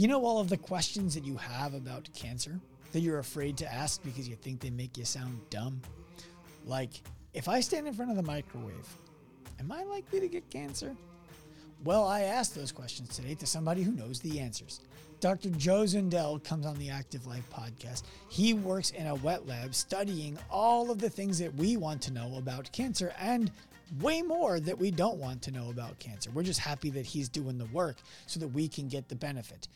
You know all of the questions that you have about cancer that you're afraid to ask because you think they make you sound dumb? Like, if I stand in front of the microwave, am I likely to get cancer? Well, I asked those questions today to somebody who knows the answers. Dr. Joe Zundell comes on the Active Life podcast. He works in a wet lab studying all of the things that we want to know about cancer and way more that we don't want to know about cancer. We're just happy that he's doing the work so that we can get the benefit.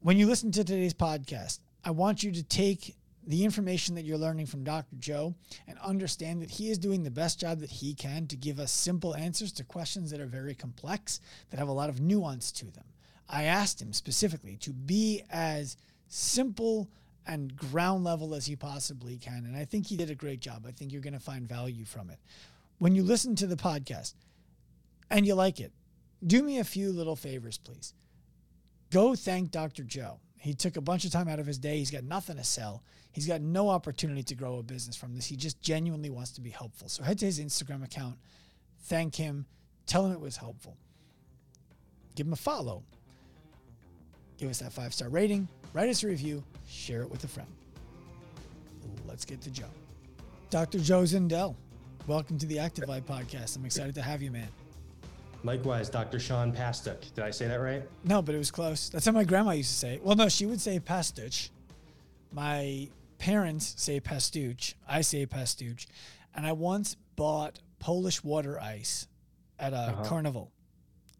When you listen to today's podcast, I want you to take the information that you're learning from Dr. Joe and understand that he is doing the best job that he can to give us simple answers to questions that are very complex, that have a lot of nuance to them. I asked him specifically to be as simple and ground level as he possibly can. And I think he did a great job. I think you're going to find value from it. When you listen to the podcast and you like it, do me a few little favors, please. Go thank Dr. Joe. He took a bunch of time out of his day. He's got nothing to sell. He's got no opportunity to grow a business from this. He just genuinely wants to be helpful. So head to his Instagram account, thank him, tell him it was helpful. Give him a follow give us that five star rating, write us a review, share it with a friend. Let's get to Joe. Dr. Joe Zundell, welcome to the Active Life podcast. I'm excited to have you, man. Likewise, Dr. Sean Pastuk. Did I say that right? No, but it was close. That's how my grandma used to say it. Well, no, she would say pastuch. My parents say pastuch. I say pastuch. And I once bought Polish water ice at a uh-huh. carnival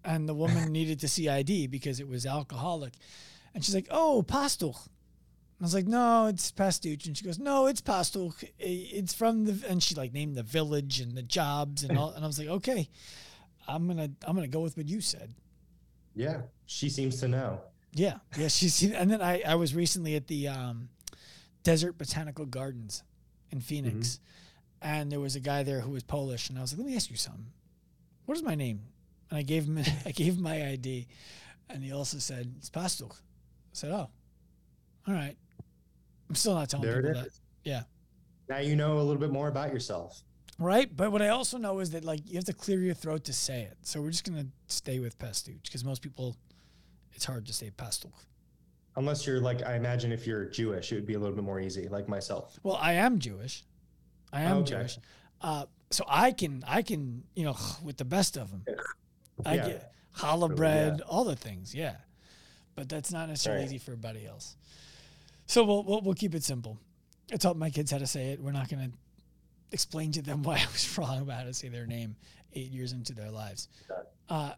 and the woman needed to see ID because it was alcoholic. And she's like, "Oh, pastel." I was like, "No, it's pastuch." And she goes, "No, it's pastel. It's from the." And she like named the village and the jobs and all. And I was like, "Okay, I'm gonna I'm gonna go with what you said." Yeah, she seems to know. Yeah, yeah, she's. And then I I was recently at the um, Desert Botanical Gardens in Phoenix, mm-hmm. and there was a guy there who was Polish, and I was like, "Let me ask you something. What is my name?" and I gave him I gave him my ID, and he also said it's pastel. I said, "Oh, all right." I'm still not telling there people that. Yeah. Now you know a little bit more about yourself. Right, but what I also know is that like you have to clear your throat to say it. So we're just gonna stay with pastuch because most people, it's hard to say pastel. Unless you're like, I imagine if you're Jewish, it would be a little bit more easy, like myself. Well, I am Jewish. I am okay. Jewish. Uh, so I can, I can, you know, with the best of them. I yeah. get challah bread, yeah. all the things, yeah. But that's not necessarily right. easy for everybody else. So we'll, we'll, we'll keep it simple. I taught my kids how to say it. We're not going to explain to them why I was wrong about how to say their name eight years into their lives. Uh,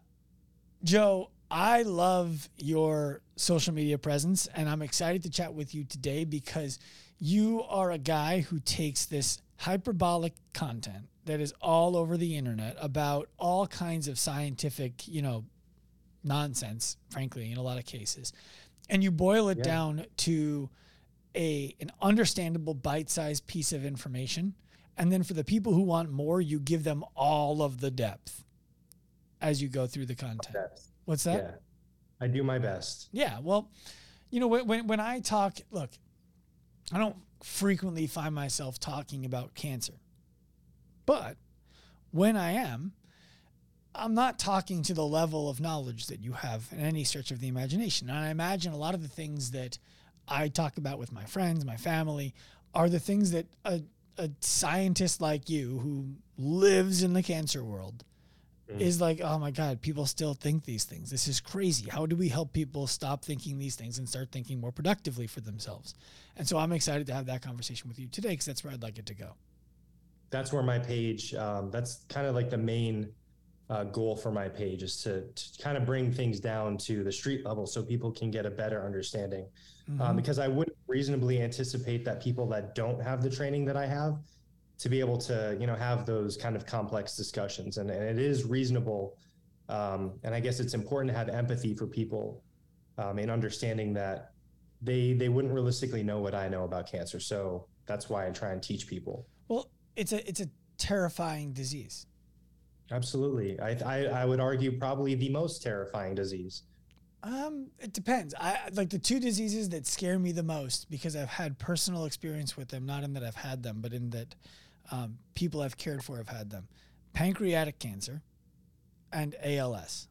Joe, I love your social media presence, and I'm excited to chat with you today because you are a guy who takes this hyperbolic content that is all over the internet about all kinds of scientific, you know, nonsense, frankly, in a lot of cases. And you boil it yeah. down to a an understandable bite-sized piece of information. And then for the people who want more, you give them all of the depth as you go through the content. What's that? Yeah. I do my best. Yeah. Well, you know, when, when I talk, look, I don't frequently find myself talking about cancer. But when I am, I'm not talking to the level of knowledge that you have in any stretch of the imagination. And I imagine a lot of the things that I talk about with my friends, my family, are the things that a, a scientist like you who lives in the cancer world mm. is like, oh my God, people still think these things. This is crazy. How do we help people stop thinking these things and start thinking more productively for themselves? And so I'm excited to have that conversation with you today because that's where I'd like it to go that's where my page um, that's kind of like the main uh, goal for my page is to, to, kind of bring things down to the street level so people can get a better understanding mm-hmm. um, because i wouldn't reasonably anticipate that people that don't have the training that i have to be able to you know have those kind of complex discussions and, and it is reasonable um, and i guess it's important to have empathy for people um, in understanding that they they wouldn't realistically know what i know about cancer so that's why i try and teach people well it's a it's a terrifying disease. Absolutely, I, I I would argue probably the most terrifying disease. Um, it depends. I like the two diseases that scare me the most because I've had personal experience with them, not in that I've had them, but in that um, people I've cared for have had them. Pancreatic cancer and ALS.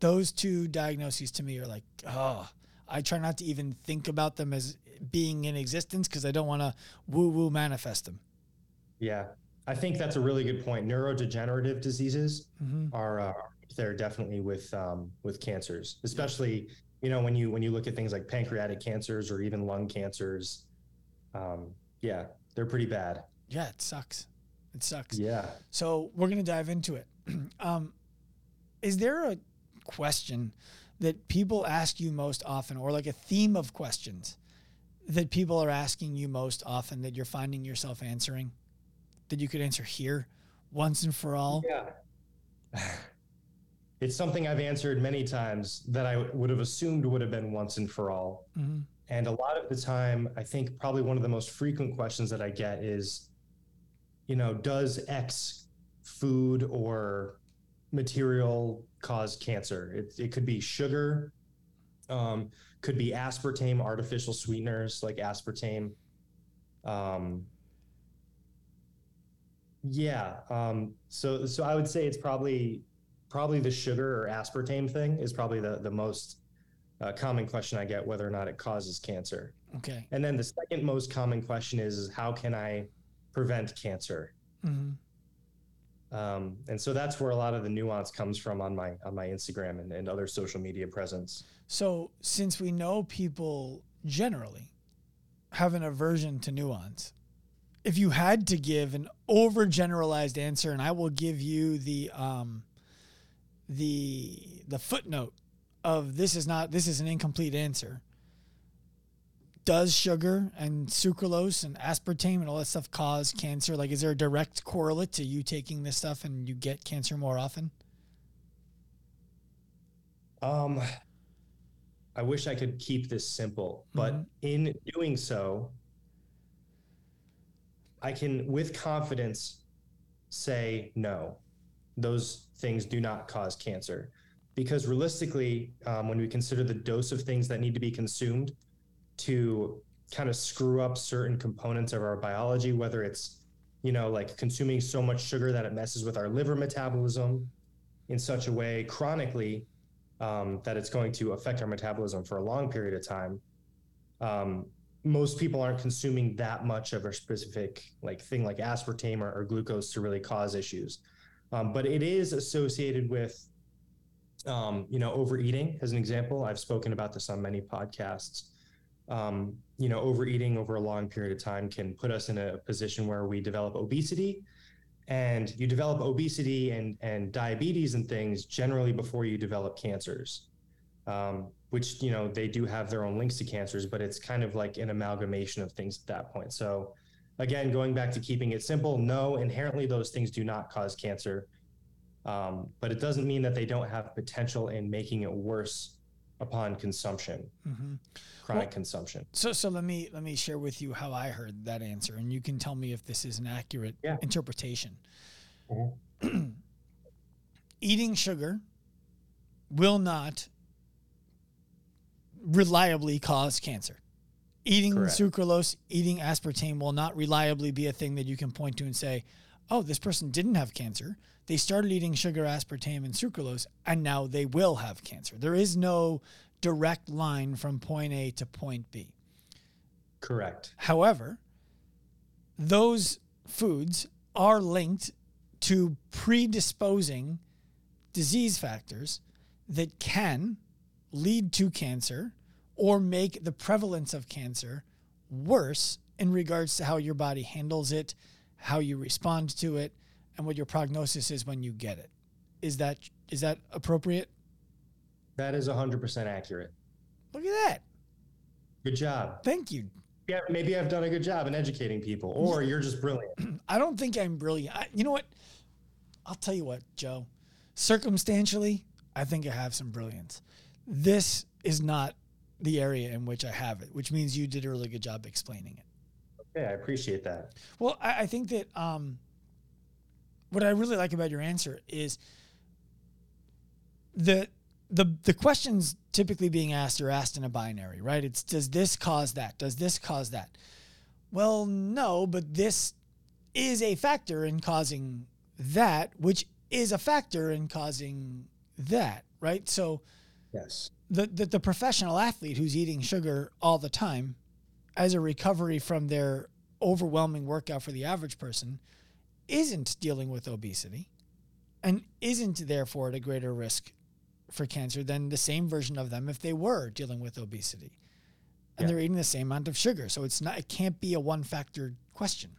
those two diagnoses to me are like, oh, I try not to even think about them as being in existence because I don't want to woo woo manifest them. Yeah, I think that's a really good point. Neurodegenerative diseases Mm-hmm. are uh, they're definitely with um, with cancers, especially you know when you when you look at things like pancreatic cancers or even lung cancers. Um, yeah, they're pretty bad. Yeah, it sucks. It sucks. Yeah. So we're gonna dive into it. um, is there a question that people ask you most often, or like a theme of questions that people are asking you most often that you're finding yourself answering that you could answer here once and for all? Yeah. It's something I've answered many times that I would have assumed would have been once and for all. Mhm. And a lot of the time, I think probably one of the most frequent questions that I get is, you know, does X food or material cause cancer? It, it could be sugar, um, could be aspartame, artificial sweeteners like aspartame. Um, yeah. Um, so, so I would say it's probably probably the sugar or aspartame thing is probably the the most uh, common question I get whether or not it causes cancer. Okay. And then the second most common question is, is how can I prevent cancer? hmm Um, and so that's where a lot of the nuance comes from on my on my Instagram and, and other social media presence. So since we know people generally have an aversion to nuance, if you had to give an overgeneralized answer, and I will give you the um, the the footnote of this is not this is an incomplete answer. Does sugar and sucralose and aspartame and all that stuff cause cancer? Like, is there a direct correlate to you taking this stuff and you get cancer more often? Um, I wish I could keep this simple, but Mhm. in doing so, I can with confidence say no. Those things do not cause cancer. Because realistically, um, when we consider the dose of things that need to be consumed to kind of screw up certain components of our biology, whether it's, you know, like consuming so much sugar that it messes with our liver metabolism in such a way chronically um, that it's going to affect our metabolism for a long period of time. Um, most people aren't consuming that much of a specific like thing like aspartame or, or glucose to really cause issues. Um, but it is associated with, um, you know, overeating. As an example, I've spoken about this on many podcasts. Um, you know, overeating over a long period of time can put us in a position where we develop obesity, and you develop obesity and and diabetes and things generally before you develop cancers. Um, which you know they do have their own links to cancers, but it's kind of like an amalgamation of things at that point. So again, going back to keeping it simple, no, inherently those things do not cause cancer. Um, but it doesn't mean that they don't have potential in making it worse upon consumption, Mm-hmm. chronic Well- consumption. So so let me let me share with you how I heard that answer, and you can tell me if this is an accurate Yeah. interpretation. Mhm. Eating sugar will not reliably cause cancer. Eating Correct. sucralose, eating aspartame will not reliably be a thing that you can point to and say, "Oh, this person didn't have cancer. They started eating sugar, aspartame, and sucralose, and now they will have cancer." There is no direct line from point A to point B. Correct. However, those foods are linked to predisposing disease factors that can lead to cancer or make the prevalence of cancer worse in regards to how your body handles it, how you respond to it, and what your prognosis is when you get it. Is that is that appropriate? That is 100% accurate. Look at that. Good job. Thank you. Yeah, maybe I've done a good job in educating people, or you're just brilliant. I don't think I'm brilliant. I, you know what? I'll tell you what, Joe. Circumstantially, I think I have some brilliance. This is not the area in which I have it, which means you did a really good job explaining it. Okay, I appreciate that. Well, I, I think that um, what I really like about your answer is the the the questions typically being asked are asked in a binary, right? It's does this cause that? Does this cause that? Well, no, but this is a factor in causing that, which is a factor in causing that. right? So Yes. The, the the professional athlete who's eating sugar all the time as a recovery from their overwhelming workout for the average person isn't dealing with obesity and isn't therefore at a greater risk for cancer than the same version of them if they were dealing with obesity and Yeah. they're eating the same amount of sugar so it's not it can't be a one factor question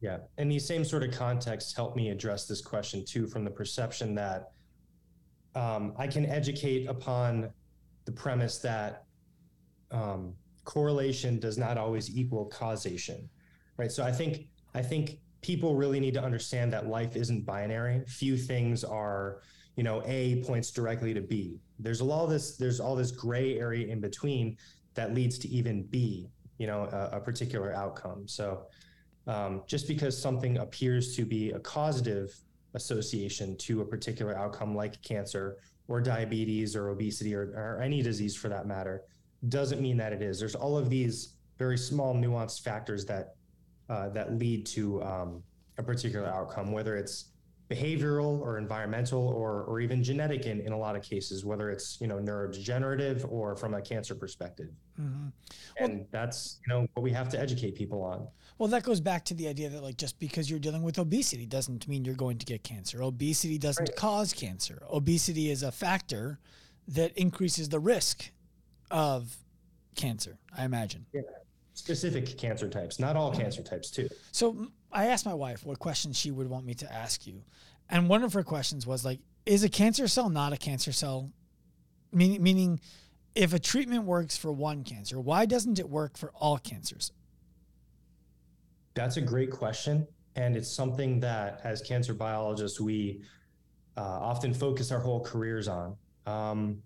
Yeah. And these same sort of contexts help me address this question too, from the perception that um, I can educate upon the premise that um, correlation does not always equal causation, right? So I think I think people really need to understand that life isn't binary. Few things are, you know, A points directly to B. There's a lot of this. There's all this gray area in between that leads to even B, you know, a, a particular outcome. So um, just because something appears to be a causative association to a particular outcome like cancer or diabetes or obesity or, or any disease for that matter doesn't mean that it is. There's all of these very small nuanced factors that uh, that lead to um, a particular outcome whether it's behavioral or environmental or, or even genetic in, in a lot of cases whether it's you know neurodegenerative or from a cancer perspective mm-hmm. and that's you know what we have to educate people on Well, that goes back to the idea that like just because you're dealing with obesity doesn't mean you're going to get cancer. Obesity doesn't Right. cause cancer. Obesity is a factor that increases the risk of cancer, I imagine. specific cancer types not all cancer types too So I asked my wife what questions she would want me to ask you. And one of her questions was like, is a cancer cell not a cancer cell? Meaning, meaning if a treatment works for one cancer, why doesn't it work for all cancers? That's a great question. And it's something that, as cancer biologists, we uh, often focus our whole careers on. Um,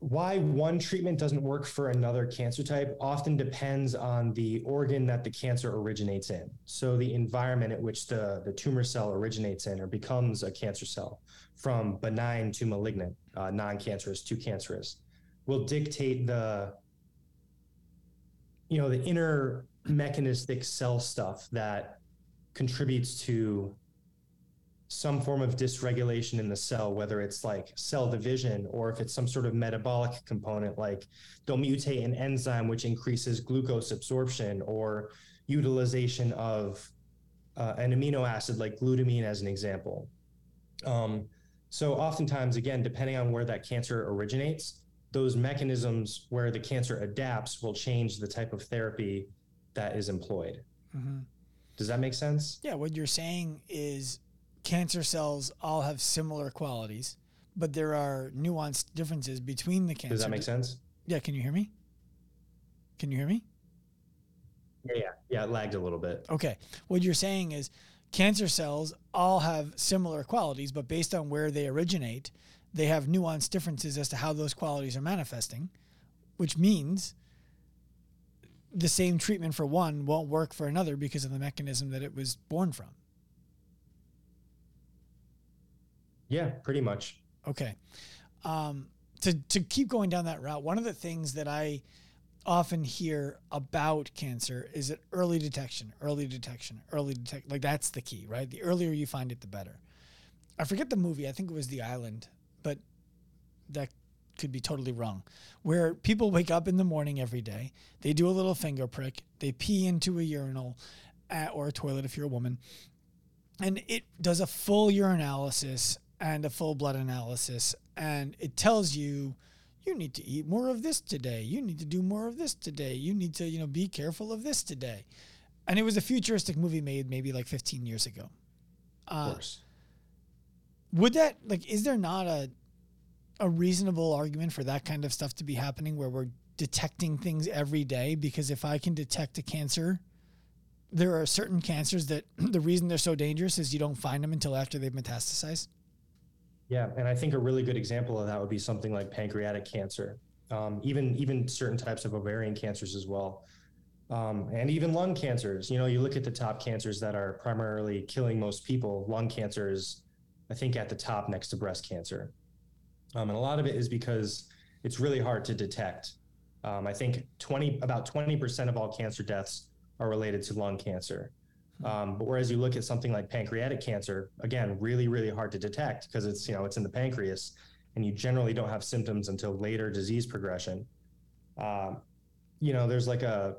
why one treatment doesn't work for another cancer type often depends on the organ that the cancer originates in. So, the environment at which the, the tumor cell originates in or becomes a cancer cell, from benign to malignant, uh, non cancerous to cancerous, will dictate the you know the inner mechanistic cell stuff that contributes to some form of dysregulation in the cell whether it's like cell division or if it's some sort of metabolic component like they'll mutate an enzyme which increases glucose absorption or utilization of uh, an amino acid like glutamine as an example um, so oftentimes again depending on where that cancer originates those mechanisms where the cancer adapts will change the type of therapy that is employed. Mm-hmm. Does that make sense? Yeah, what you're saying is cancer cells all have similar qualities, but there are nuanced differences between the cancer. Does that make sense? Yeah, can you hear me? Can you hear me? Yeah, yeah. Yeah, it lagged a little bit. Okay. What you're saying is cancer cells all have similar qualities, but based on where they originate, they have nuanced differences as to how those qualities are manifesting, which means the same treatment for one won't work for another because of the mechanism that it was born from. Yeah, pretty much. Okay. Um, to, to keep going down that route, one of the things that I often hear about cancer is that early detection, early detection, early detect. Like that's the key, right? The earlier you find it, the better. I forget the movie. I think it was The Island, but that could be totally wrong. Where people wake up in the morning every day, they do a little finger prick, they pee into a urinal uh, or a toilet if you're a woman, and it does a full urinalysis and a full blood analysis, and it tells you you need to eat more of this today. You need to do more of this today. You need to, you know, be careful of this today. And it was a futuristic movie made maybe like 15 years ago. Of Uh, course. would that like is there not a a reasonable argument for that kind of stuff to be happening where we're detecting things every day because if I can detect a cancer there are certain cancers that the reason they're so dangerous is you don't find them until after they've metastasized. Yeah, and I think a really good example of that would be something like pancreatic cancer, um, even even certain types of ovarian cancers as well, um, and even lung cancers. You know, you look at the top cancers that are primarily killing most people. Lung cancer is, I think, at the top next to breast cancer, um, and a lot of it is because it's really hard to detect. Um, I think twenty about twenty percent of all cancer deaths are related to lung cancer. Um, but whereas you look at something like pancreatic cancer, again, really, really hard to detect because it's you know it's in the pancreas, and you generally don't have symptoms until later disease progression. Um, you know, there's like a,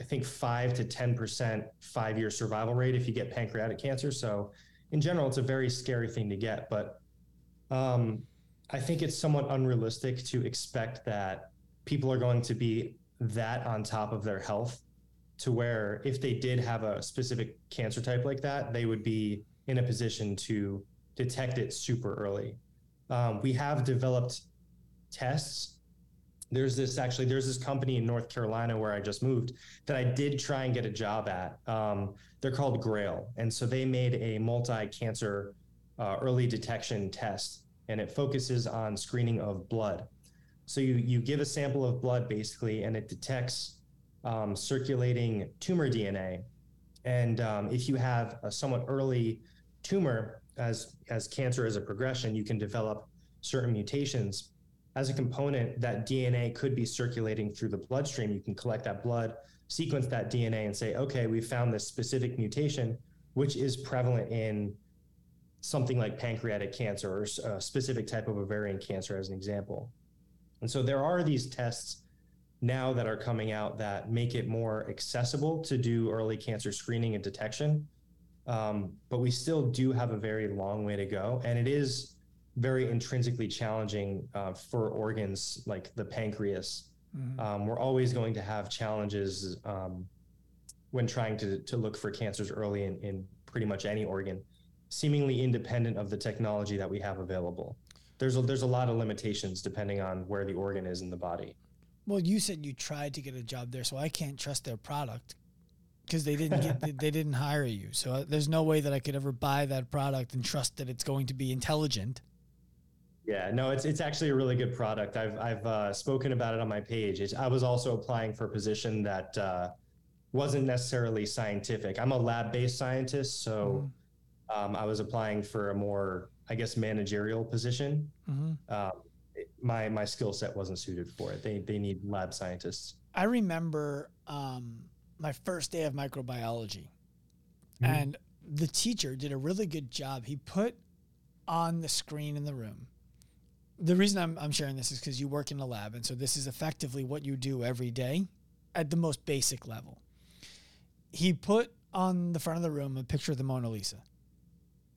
I think five to ten percent five year survival rate if you get pancreatic cancer. So, in general, it's a very scary thing to get. But um, I think it's somewhat unrealistic to expect that people are going to be that on top of their health to where if they did have a specific cancer type like that, they would be in a position to detect it super early. Um, we have developed tests. There's this actually, there's this company in North Carolina where I just moved that I did try and get a job at. Um, they're called Grail. And so they made a multi cancer uh, early detection test, and it focuses on screening of blood. So you, you give a sample of blood basically, and it detects um, circulating tumor DNA. And um, if you have a somewhat early tumor, as as cancer as a progression, you can develop certain mutations. As a component, that DNA could be circulating through the bloodstream. You can collect that blood, sequence that DNA, and say, okay, we found this specific mutation, which is prevalent in something like pancreatic cancer or a specific type of ovarian cancer, as an example. And so there are these tests now that are coming out that make it more accessible to do early cancer screening and detection. Um, but we still do have a very long way to go. And it is very intrinsically challenging uh, for organs like the pancreas. Mm-hmm. Um, we're always going to have challenges um, when trying to, to look for cancers early in, in pretty much any organ, seemingly independent of the technology that we have available. There's a, there's a lot of limitations depending on where the organ is in the body. Well, you said you tried to get a job there, so I can't trust their product because they didn't get they didn't hire you. So uh, there's no way that I could ever buy that product and trust that it's going to be intelligent. Yeah, no, it's it's actually a really good product. I've I've uh, spoken about it on my page. It's, I was also applying for a position that uh, wasn't necessarily scientific. I'm a lab based scientist, so mm-hmm. um, I was applying for a more, I guess, managerial position. Mm-hmm. Um, my my skill set wasn't suited for it. They they need lab scientists. I remember um, my first day of microbiology, mm-hmm. and the teacher did a really good job. He put on the screen in the room. The reason I'm, I'm sharing this is because you work in a lab, and so this is effectively what you do every day at the most basic level. He put on the front of the room a picture of the Mona Lisa.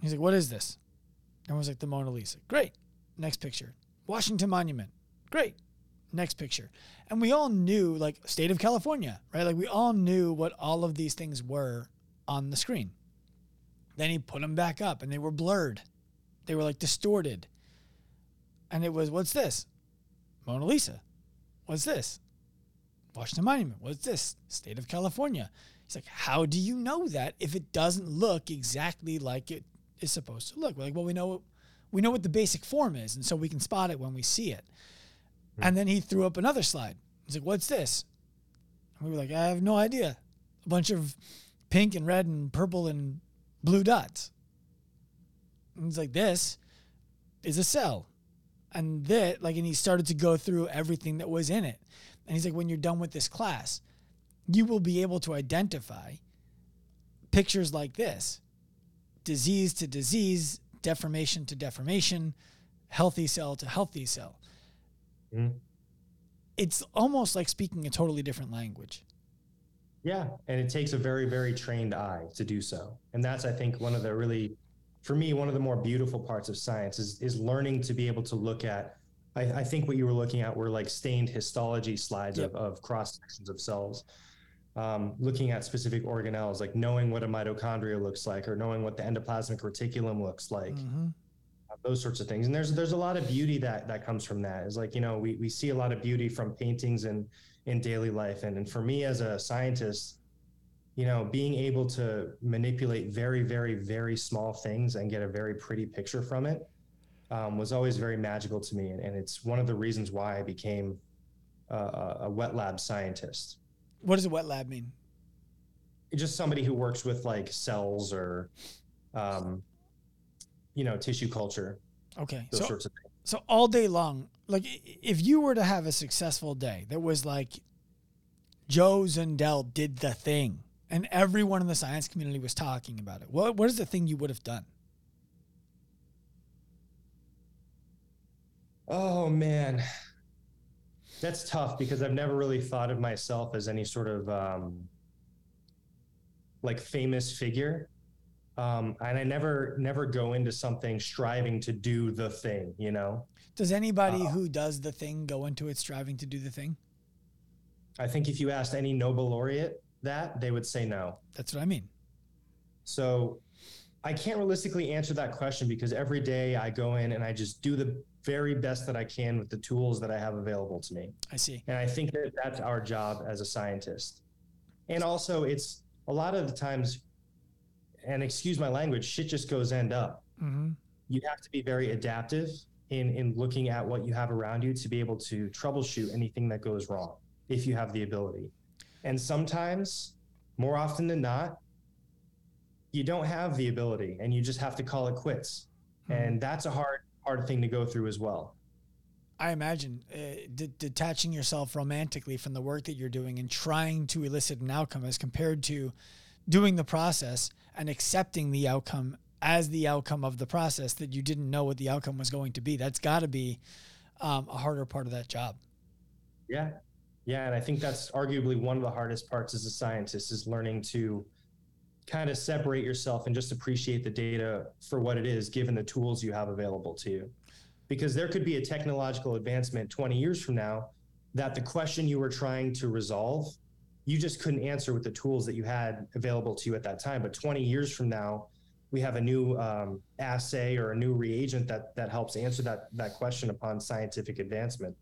He's like, "What is this?" And I was like, "The Mona Lisa." Great. Next picture. Washington Monument. Great. Next picture. And we all knew, like, state of California, right? Like, we all knew what all of these things were on the screen. Then he put them back up and they were blurred. They were like distorted. And it was, what's this? Mona Lisa. What's this? Washington Monument. What's this? State of California. He's like, how do you know that if it doesn't look exactly like it is supposed to look? We're like, well, we know we know what the basic form is, and so we can spot it when we see it. Mm-hmm. And then he threw up another slide. He's like, "What's this?" And we were like, "I have no idea." A bunch of pink and red and purple and blue dots. And he's like, "This is a cell," and that like, and he started to go through everything that was in it. And he's like, "When you're done with this class, you will be able to identify pictures like this, disease to disease, deformation to deformation, healthy cell to healthy cell. Mm-hmm. It's almost like speaking a totally different language. Yeah, and it takes a very, very trained eye to do so. And that's, I think, one of the really, for me, one of the more beautiful parts of science is is learning to be able to look at. I, I think what you were looking at were like stained histology slides yep. of, of cross sections of cells um, looking at specific organelles, like knowing what a mitochondria looks like, or knowing what the endoplasmic reticulum looks like, mm-hmm. uh, those sorts of things. And there's there's a lot of beauty that that comes from that. Is like you know we we see a lot of beauty from paintings and in daily life, and and for me as a scientist, you know, being able to manipulate very very very small things and get a very pretty picture from it um, was always very magical to me, and, and it's one of the reasons why I became uh, a wet lab scientist what does a wet lab mean? Just somebody who works with like cells or, um, you know, tissue culture. Okay. Those so, sorts of things. So all day long, like if you were to have a successful day that was like Joe Zundell did the thing, and everyone in the science community was talking about it, what what is the thing you would have done? Oh man, that's tough because I've never really thought of myself as any sort of um, like famous figure. Um, and I never never go into something striving to do the thing, you know. Does anybody uh, who does the thing go into it striving to do the thing? I think if you asked any Nobel laureate that, they would say no. That's what I mean. So I can't realistically answer that question because every day I go in and I just do the very best that I can with the tools that I have available to me. I see. And I think that that's our job as a scientist. And also, it's a lot of the times, and excuse my language, shit just goes end up. Mm-hmm. You have to be very adaptive in in looking at what you have around you to be able to troubleshoot anything that goes wrong if you have the ability. And sometimes, more often than not, you don't have the ability and you just have to call it quits. Mm-hmm. And that's a hard hard thing to go through as well. I imagine uh, de- detaching yourself romantically from the work that you're doing and trying to elicit an outcome as compared to doing the process and accepting the outcome as the outcome of the process that you didn't know what the outcome was going to be. That's got to be um, a harder part of that job. Yeah. Yeah. And I think that's arguably one of the hardest parts as a scientist is learning to kind of separate yourself and just appreciate the data for what it is, given the tools you have available to you. Because there could be a technological advancement 20 years from now that the question you were trying to resolve, you just couldn't answer with the tools that you had available to you at that time. But 20 years from now, we have a new um, assay or a new reagent that that helps answer that that question upon scientific advancement.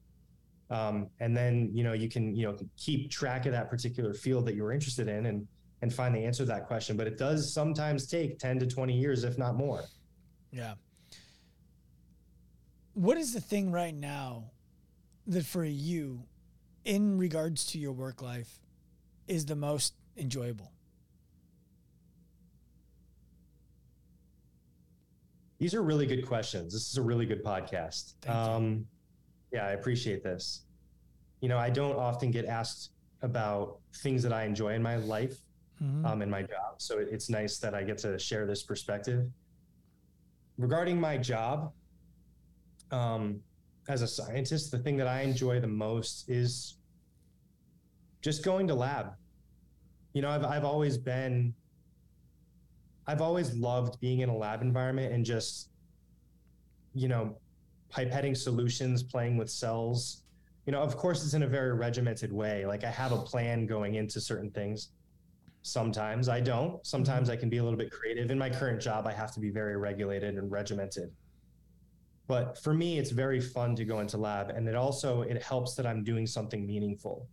Um, and then you know you can you know keep track of that particular field that you were interested in and and find the answer to that question. But it does sometimes take 10 to 20 years, if not more. Yeah. What is the thing right now that for you, in regards to your work life, is the most enjoyable? These are really good questions. This is a really good podcast. Um, yeah, I appreciate this. You know, I don't often get asked about things that I enjoy in my life mm-hmm. um, in my job. So it, it's nice that I get to share this perspective. Regarding my job, um, as a scientist, the thing that I enjoy the most is just going to lab. You know, I've, I've always been, I've always loved being in a lab environment and just, you know, pipetting solutions, playing with cells. You know, of course, it's in a very regimented way. Like I have a plan going into certain things, Sometimes I don't. Sometimes mm-hmm. I can be a little bit creative. In my current job, I have to be very regulated and regimented. But for me, it's very fun to go into lab, and it also it helps that I'm doing something meaningful.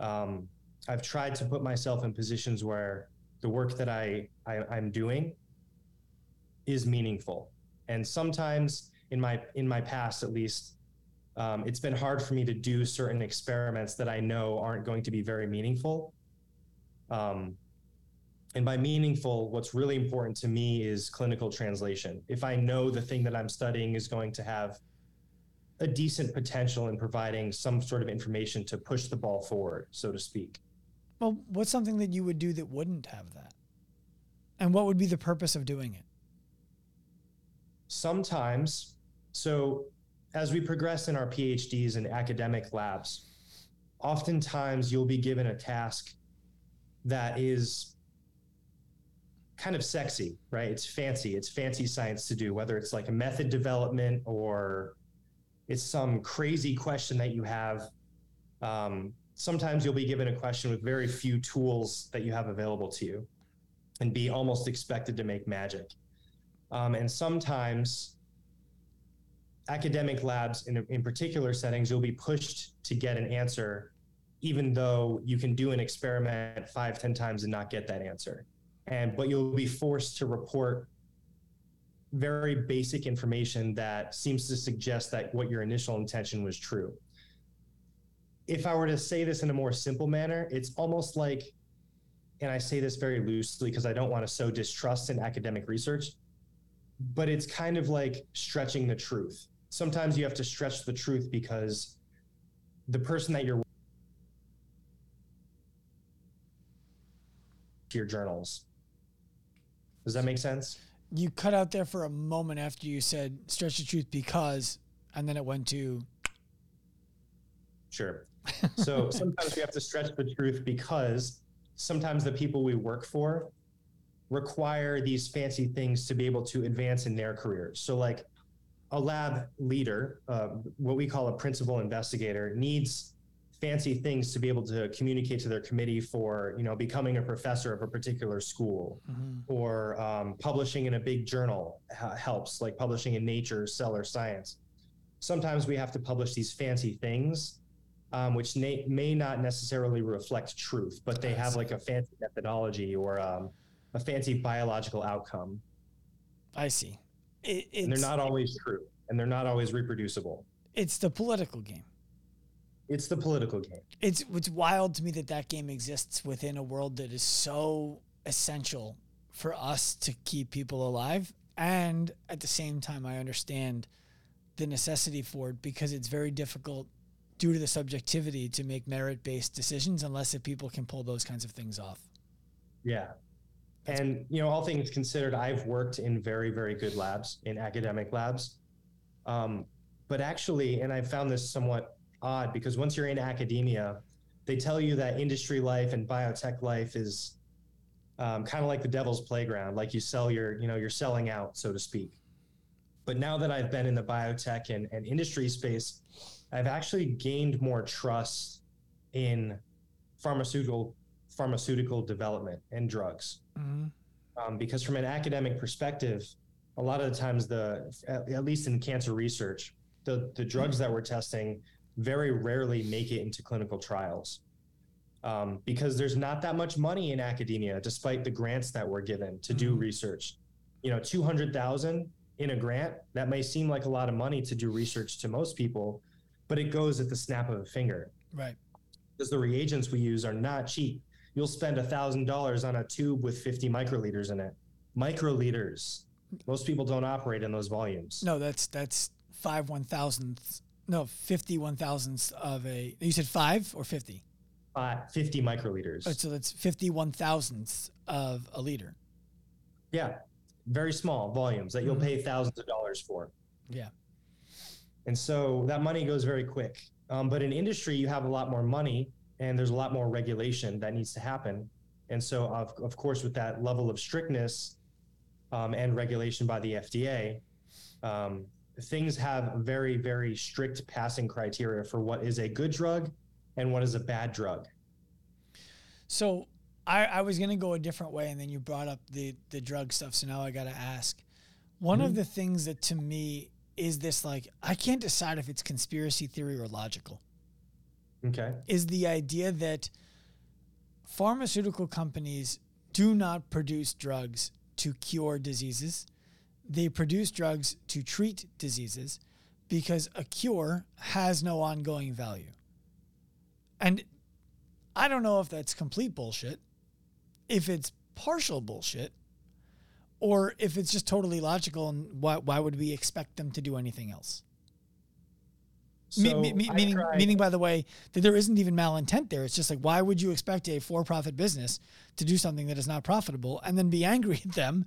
Um, I've tried to put myself in positions where the work that I, I I'm doing is meaningful, and sometimes in my in my past at least, um, it's been hard for me to do certain experiments that I know aren't going to be very meaningful um, and by meaningful, what's really important to me is clinical translation. If I know the thing that I'm studying is going to have a decent potential in providing some sort of information to push the ball forward, so to speak. Well, what's something that you would do that wouldn't have that? And what would be the purpose of doing it? Sometimes, so as we progress in our PhDs and academic labs, oftentimes you'll be given a task that is kind of sexy, right? It's fancy. It's fancy science to do, whether it's like a method development or it's some crazy question that you have. Um, sometimes you'll be given a question with very few tools that you have available to you and be almost expected to make magic. Um, and sometimes academic labs in, in particular settings, you'll be pushed to get an answer even though you can do an experiment five, ten times and not get that answer. And but you'll be forced to report very basic information that seems to suggest that what your initial intention was true. If I were to say this in a more simple manner, it's almost like, and I say this very loosely because I don't want to sow distrust in academic research, but it's kind of like stretching the truth. Sometimes you have to stretch the truth because the person that you're your journals. Does that make sense? You cut out there for a moment after you said stretch the truth because, and then it went to. Sure. So sometimes we have to stretch the truth because sometimes the people we work for require these fancy things to be able to advance in their careers. So, like a lab leader, uh, what we call a principal investigator, needs fancy things to be able to communicate to their committee for you know becoming a professor of a particular school. Mm-hmm. or um, publishing in a big journal helps like publishing in nature cell or science. Sometimes we have to publish these fancy things um, which may, may not necessarily reflect truth but they have like a fancy methodology or um, a fancy biological outcome. I see. It, and they're not always true and they're not always reproducible. It's the political game it's the political game. It's it's wild to me that that game exists within a world that is so essential for us to keep people alive, and at the same time, I understand the necessity for it because it's very difficult due to the subjectivity to make merit based decisions unless if people can pull those kinds of things off. Yeah. And you know, all things considered, I've worked in very, very good labs, in academic labs. Um, but actually, and I found this somewhat odd because once you're in academia, they tell you that industry life and biotech life is um, kind of like the devil's playground. Like you sell your, you know, you're selling out, so to speak. But now that I've been in the biotech and, and industry space, I've actually gained more trust in pharmaceutical pharmaceutical development and drugs. Mm-hmm. Um, because from an academic perspective, a lot of the times the at, at least in cancer research, the the drugs that we're testing very rarely make it into clinical trials um, because there's not that much money in academia, despite the grants that we're given to do mm-hmm. research. You know, 200,000 in a grant, that may seem like a lot of money to do research to most people, but it goes at the snap of a finger. Right. Because the reagents we use are not cheap. You'll spend a thousand dollars on a tube with 50 microliters in it. Microliters. Most people don't operate in those volumes. No, that's that's five one thousandths no, 50 one thousandths of a. You said five or 50? Uh, 50 microliters. Oh, so that's 50 one thousandths of a liter. Yeah. Very small volumes that you'll mm-hmm. pay thousands of dollars for. Yeah. And so that money goes very quick. Um, but in industry, you have a lot more money and there's a lot more regulation that needs to happen. And so, of, of course, with that level of strictness um, and regulation by the FDA, um, things have very, very strict passing criteria for what is a good drug and what is a bad drug. So I, I was going to go a different way, and then you brought up the, the drug stuff. So now I got to ask. One mm-hmm. of the things that to me is this like, I can't decide if it's conspiracy theory or logical. Okay. Is the idea that pharmaceutical companies do not produce drugs to cure diseases they produce drugs to treat diseases because a cure has no ongoing value. And I don't know if that's complete bullshit, if it's partial bullshit, or if it's just totally logical and why, why would we expect them to do anything else? So me, me, meaning, tried, meaning, by the way, that there isn't even malintent there. It's just like, why would you expect a for profit business to do something that is not profitable and then be angry at them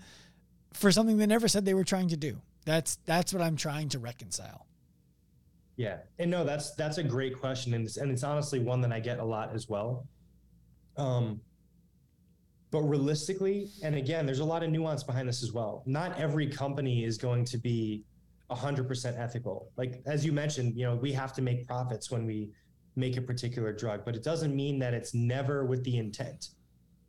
for something they never said they were trying to do. That's that's what I'm trying to reconcile. Yeah, and no, that's that's a great question, and it's, and it's honestly one that I get a lot as well. Um, but realistically, and again, there's a lot of nuance behind this as well. Not every company is going to be 100% ethical. Like as you mentioned, you know, we have to make profits when we make a particular drug, but it doesn't mean that it's never with the intent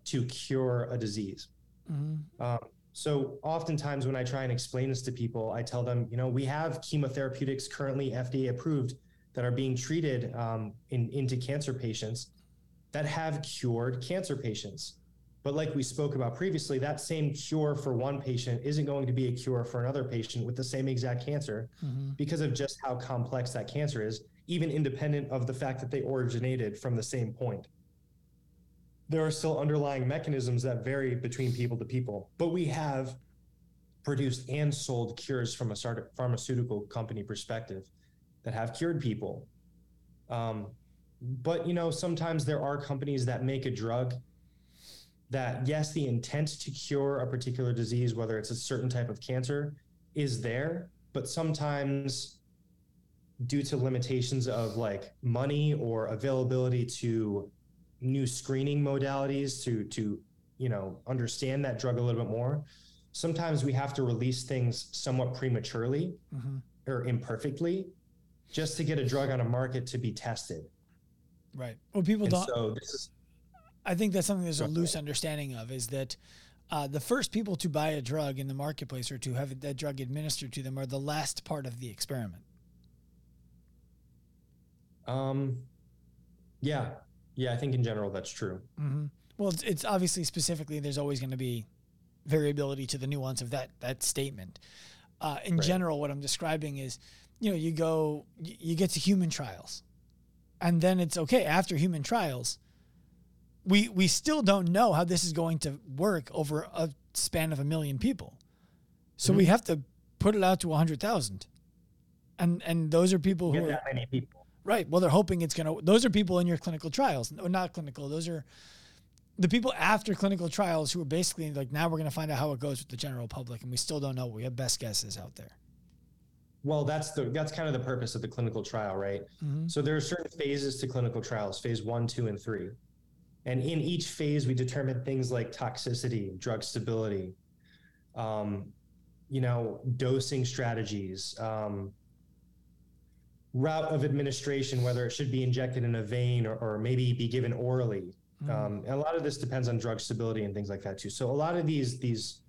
to cure a disease. Mm-hmm. Um, so oftentimes when I try and explain this to people, I tell them, you know, we have chemotherapeutics currently FDA approved that are being treated um, in, into cancer patients that have cured cancer patients. But like we spoke about previously, that same cure for one patient isn't going to be a cure for another patient with the same exact cancer mm-hmm. because of just how complex that cancer is, even independent of the fact that they originated from the same point there are still underlying mechanisms that vary between people to people. But we have produced and sold cures from a pharmaceutical company perspective that have cured people. Um, but you know, sometimes there are companies that make a drug that yes, the intent to cure a particular disease, whether it's a certain type of cancer, is there, but sometimes due to limitations of like money or availability to new screening modalities to to you know understand that drug a little bit more. Sometimes we have to release things somewhat prematurely mm-hmm. or imperfectly just to get a drug on a market to be tested. Right. Well people and don't so this is i think that's something there's a loose understanding of is that uh, the first people to buy a drug in the marketplace or to have that drug administered to them are the last part of the experiment. Um, yeah, yeah. I think in general that's true. Mm-hmm. Well, it's, it's obviously specifically there's always going to be variability to the nuance of that that statement. Uh, in right. general, what I'm describing is, you know, you go, you get to human trials, and then it's okay after human trials. We we still don't know how this is going to work over a span of a million people, so mm-hmm. we have to put it out to a hundred thousand, and and those are people who are that many people Right. Well, they're hoping it's going to, those are people in your clinical trials, or not clinical. Those are the people after clinical trials who are basically like, now we're going to find out how it goes with the general public. And we still don't know. We have best guesses out there. Well, that's the that's kind of the purpose of the clinical trial, right? Mm-hmm. So there are certain phases to clinical trials, phase one, two, and three. And in each phase, we determine things like toxicity, drug stability, um, you know, dosing strategies, um, route of administration, whether it should be injected in a vein or, or maybe be given orally. Mm. Um, a lot of this depends on drug stability and things like that too. So a lot of these these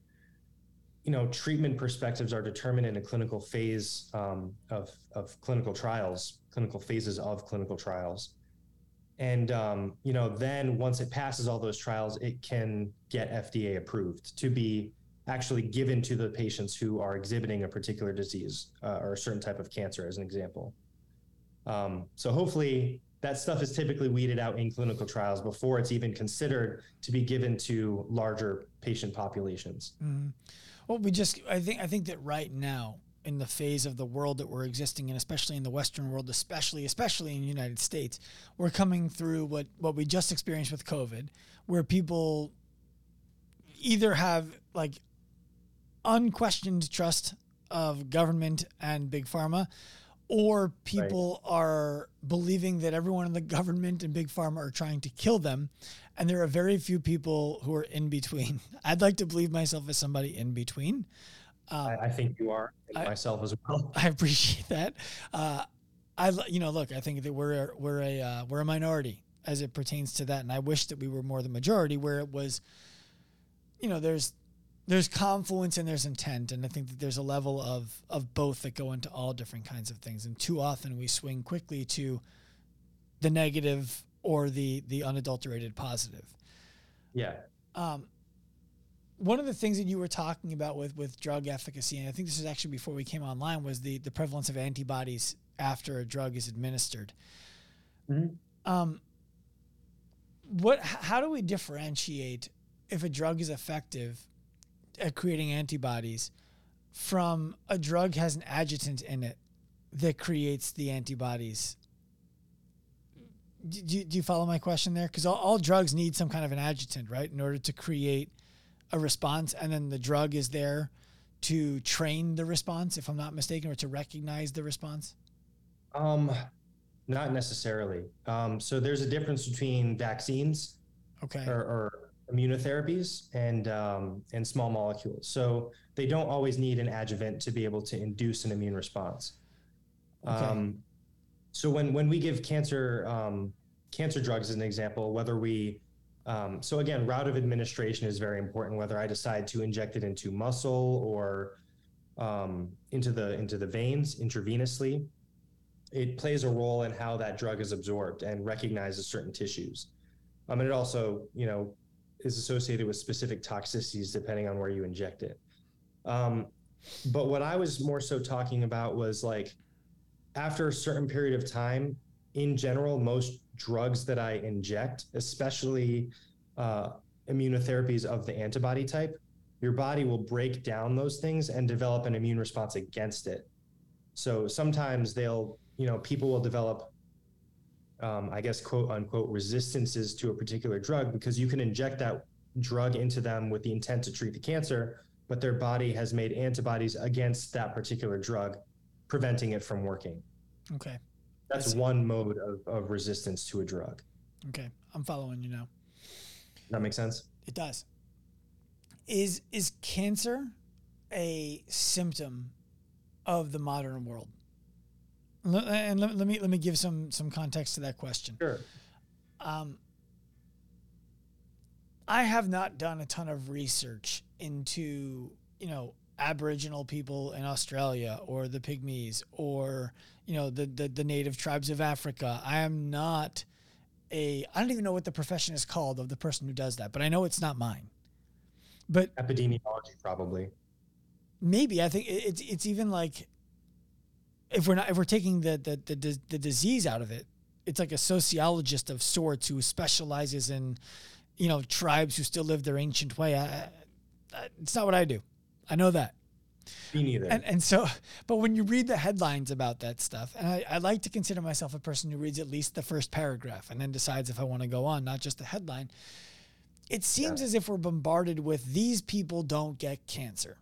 you know treatment perspectives are determined in a clinical phase um, of of clinical trials, clinical phases of clinical trials, and um, you know then once it passes all those trials, it can get FDA approved to be actually given to the patients who are exhibiting a particular disease uh, or a certain type of cancer, as an example. Um, so hopefully that stuff is typically weeded out in clinical trials before it's even considered to be given to larger patient populations. Mm-hmm. Well, we just I think I think that right now in the phase of the world that we're existing in, especially in the Western world, especially especially in the United States, we're coming through what what we just experienced with COVID, where people either have like unquestioned trust of government and big pharma or people right. are believing that everyone in the government and big pharma are trying to kill them and there are very few people who are in between. I'd like to believe myself as somebody in between. Um, I, I, think you are I, myself as well. I appreciate that. Uh, i you know look i think that we're we're a uh, we're a minority as it pertains to that and i wish that we were more the majority where it was you know there's there's confluence and there's intent and i think that there's a level of of both that go into all different kinds of things. And too often we swing quickly to the negative or the the unadulterated positive. Yeah. Um, one of the things that you were talking about with with drug efficacy and i think this is actually before we came online was the the prevalence of antibodies after a drug is administered. Mm-hmm. um, what how do we differentiate if a drug is effective at creating antibodies from a drug has an adjuvant in it that creates the antibodies. Do, do, do you follow my question there? Because all, all drugs need some kind of an adjuvant, right, in order to create a response, and then the drug is there to train the response, if I'm not mistaken, or to recognize the response. Um, not necessarily. Um, so there's a difference between vaccines, okay, or, or immunotherapies and um, and small molecules. So they don't always need an adjuvant to be able to induce an immune response. Okay. Um, so when when we give cancer um, cancer drugs as an example, whether we um, so again, route of administration is very important. Whether I decide to inject it into muscle or um, into the into the veins intravenously, it plays a role in how that drug is absorbed and recognizes certain tissues. Um, and it also, you know, is associated with specific toxicities depending on where you inject it. Um, but what I was more so talking about was like after a certain period of time, in general, most drugs that I inject, especially uh, immunotherapies of the antibody type, your body will break down those things and develop an immune response against it. So sometimes they'll, you know, people will develop um, I guess, quote unquote, resistances to a particular drug because you can inject that drug into them with the intent to treat the cancer, but their body has made antibodies against that particular drug, preventing it from working. Okay. That's one mode of, of resistance to a drug. Okay. I'm following you now. That makes sense? It does. Is is cancer a symptom of the modern world? And let, let me let me give some some context to that question. Sure. Um, I have not done a ton of research into you know Aboriginal people in Australia or the Pygmies or you know the, the the native tribes of Africa. I am not a I don't even know what the profession is called of the person who does that, but I know it's not mine. But epidemiology probably. Maybe I think it's it's even like if we're not if we're taking the the the, the disease out of it, it's like a sociologist of sorts who specializes in you know tribes who still live their ancient way. I, I, it's not what I do. I know that. Me neither. And, and so, but when you read the headlines about that stuff, and I, I like to consider myself a person who reads at least the first paragraph and then decides if I want to go on, not just the headline. It seems yeah. as if we're bombarded with these people don't get cancer,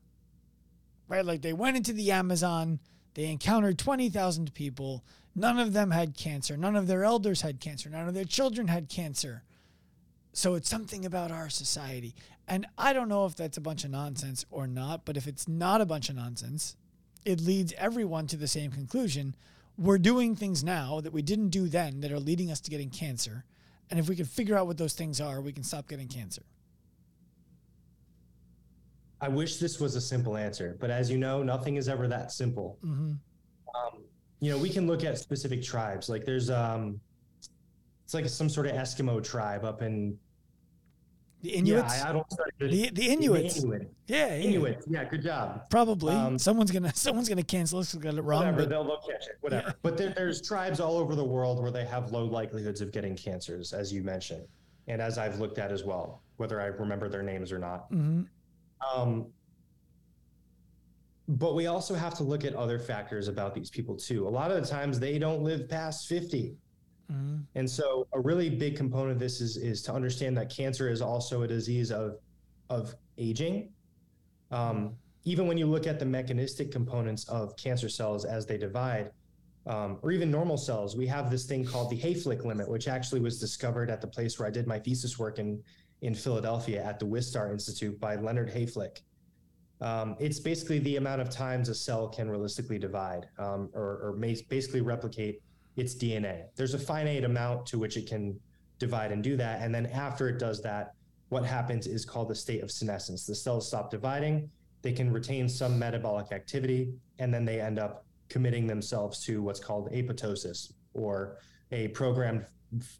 right? Like they went into the Amazon, they encountered 20,000 people. None of them had cancer. None of their elders had cancer. None of their children had cancer. So it's something about our society. And I don't know if that's a bunch of nonsense or not, but if it's not a bunch of nonsense, it leads everyone to the same conclusion. We're doing things now that we didn't do then that are leading us to getting cancer. And if we can figure out what those things are, we can stop getting cancer. I wish this was a simple answer, but as you know, nothing is ever that simple. Mm-hmm. Um, you know, we can look at specific tribes. Like there's, um, it's like some sort of Eskimo tribe up in the Inuits. Yeah, I, don't start the, the Inuits. The Inuit. Yeah, yeah, Inuits. Yeah, good job. Probably um, someone's gonna someone's gonna cancel us. Got it wrong. Whatever, but, they'll, they'll catch it. Whatever. Yeah. But there, there's tribes all over the world where they have low likelihoods of getting cancers, as you mentioned, and as I've looked at as well, whether I remember their names or not. Mm-hmm. Um, but we also have to look at other factors about these people too. A lot of the times they don't live past 50. Mm-hmm. And so a really big component of this is is to understand that cancer is also a disease of of aging. Um, even when you look at the mechanistic components of cancer cells as they divide, um, or even normal cells, we have this thing called the Hayflick limit, which actually was discovered at the place where I did my thesis work in in Philadelphia at the Wistar Institute by Leonard Hayflick. Um, it's basically the amount of times a cell can realistically divide um, or, or basically replicate its DNA. There's a finite amount to which it can divide and do that. And then after it does that, what happens is called the state of senescence. The cells stop dividing, they can retain some metabolic activity, and then they end up committing themselves to what's called apoptosis or a programmed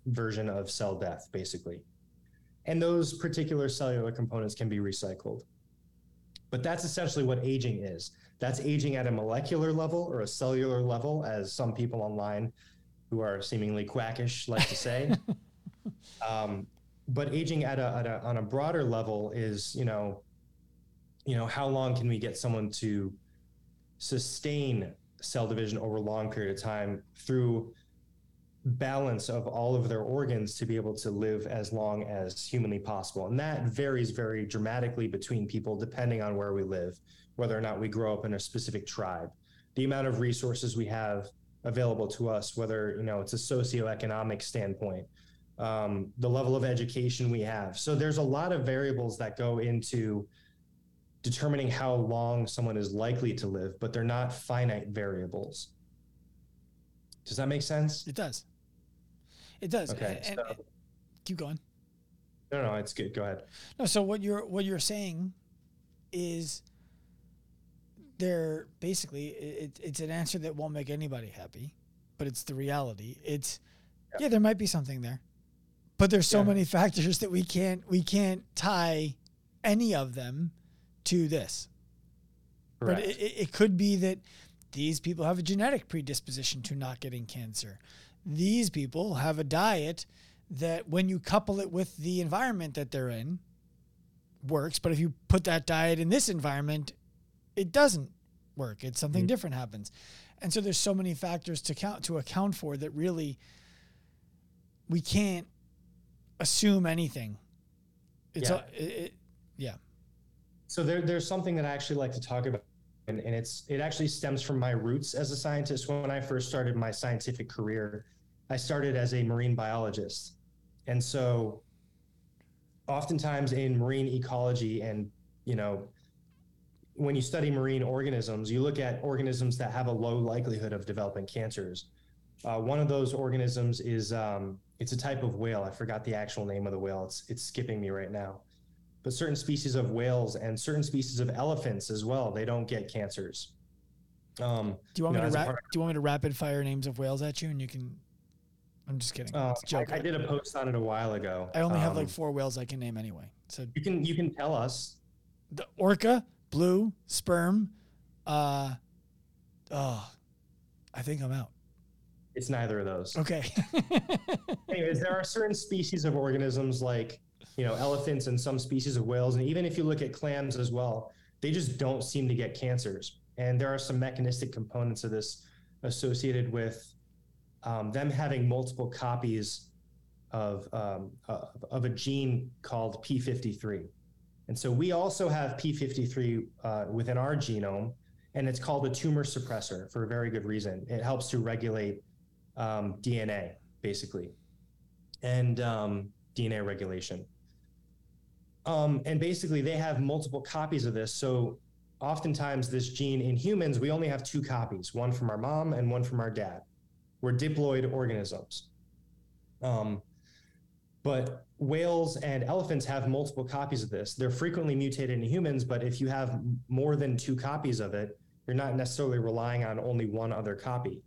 version of cell death, basically. And those particular cellular components can be recycled. But that's essentially what aging is. That's aging at a molecular level or a cellular level, as some people online who are seemingly quackish like to say. um, but aging at a, at a, on a broader level is, you know, you know, how long can we get someone to sustain cell division over a long period of time through balance of all of their organs to be able to live as long as humanly possible. And that varies very dramatically between people depending on where we live whether or not we grow up in a specific tribe. The amount of resources we have available to us, whether you know it's a socioeconomic standpoint, um, the level of education we have. So there's a lot of variables that go into determining how long someone is likely to live, but they're not finite variables. Does that make sense? It does. It does. Okay. And, so, and, keep going. No, no, it's good. Go ahead. No, so what you're what you're saying is they're basically it, it's an answer that won't make anybody happy, but it's the reality. It's yeah, yeah there might be something there, but there's so yeah. many factors that we can't we can't tie any of them to this. Correct. But it, it could be that these people have a genetic predisposition to not getting cancer. These people have a diet that, when you couple it with the environment that they're in, works. But if you put that diet in this environment, it doesn't work. It's something mm-hmm. different happens. And so there's so many factors to count to account for that really we can't assume anything It's Yeah. a, it, it, yeah. So there, there's something that I actually like to talk about, and, and it's it actually stems from my roots as a scientist. When I first started my scientific career, I started as a marine biologist, and so oftentimes in marine ecology and you know when you study marine organisms, you look at organisms that have a low likelihood of developing cancers. Uh, one of those organisms is um, it's a type of whale. I forgot the actual name of the whale. It's it's skipping me right now but certain species of whales and certain species of elephants as well, they don't get cancers. Um, Do you want you know, me to a rap, do you want me to rapid fire names of whales at you and you can I'm just kidding. Oh, I, joke. I did a post on it a while ago. I only have like Um, four whales I can name anyway. So you can you can tell us. the orca, blue, sperm, uh oh I think I'm out. It's neither of those. Okay. Anyways, there are certain species of organisms like you know elephants and some species of whales, and even if you look at clams as well, they just don't seem to get cancers. And there are some mechanistic components of this associated with um, them having multiple copies of um, of of a gene called P53. And so we also have P53 uh, within our genome, and it's called a tumor suppressor for a very good reason. It helps to regulate um, DNA, basically, and um, DNA regulation. Um, and basically, they have multiple copies of this. So, oftentimes, this gene in humans, we only have two copies one from our mom and one from our dad. We're diploid organisms. Um, but whales and elephants have multiple copies of this. They're frequently mutated in humans, but if you have more than two copies of it, you're not necessarily relying on only one other copy.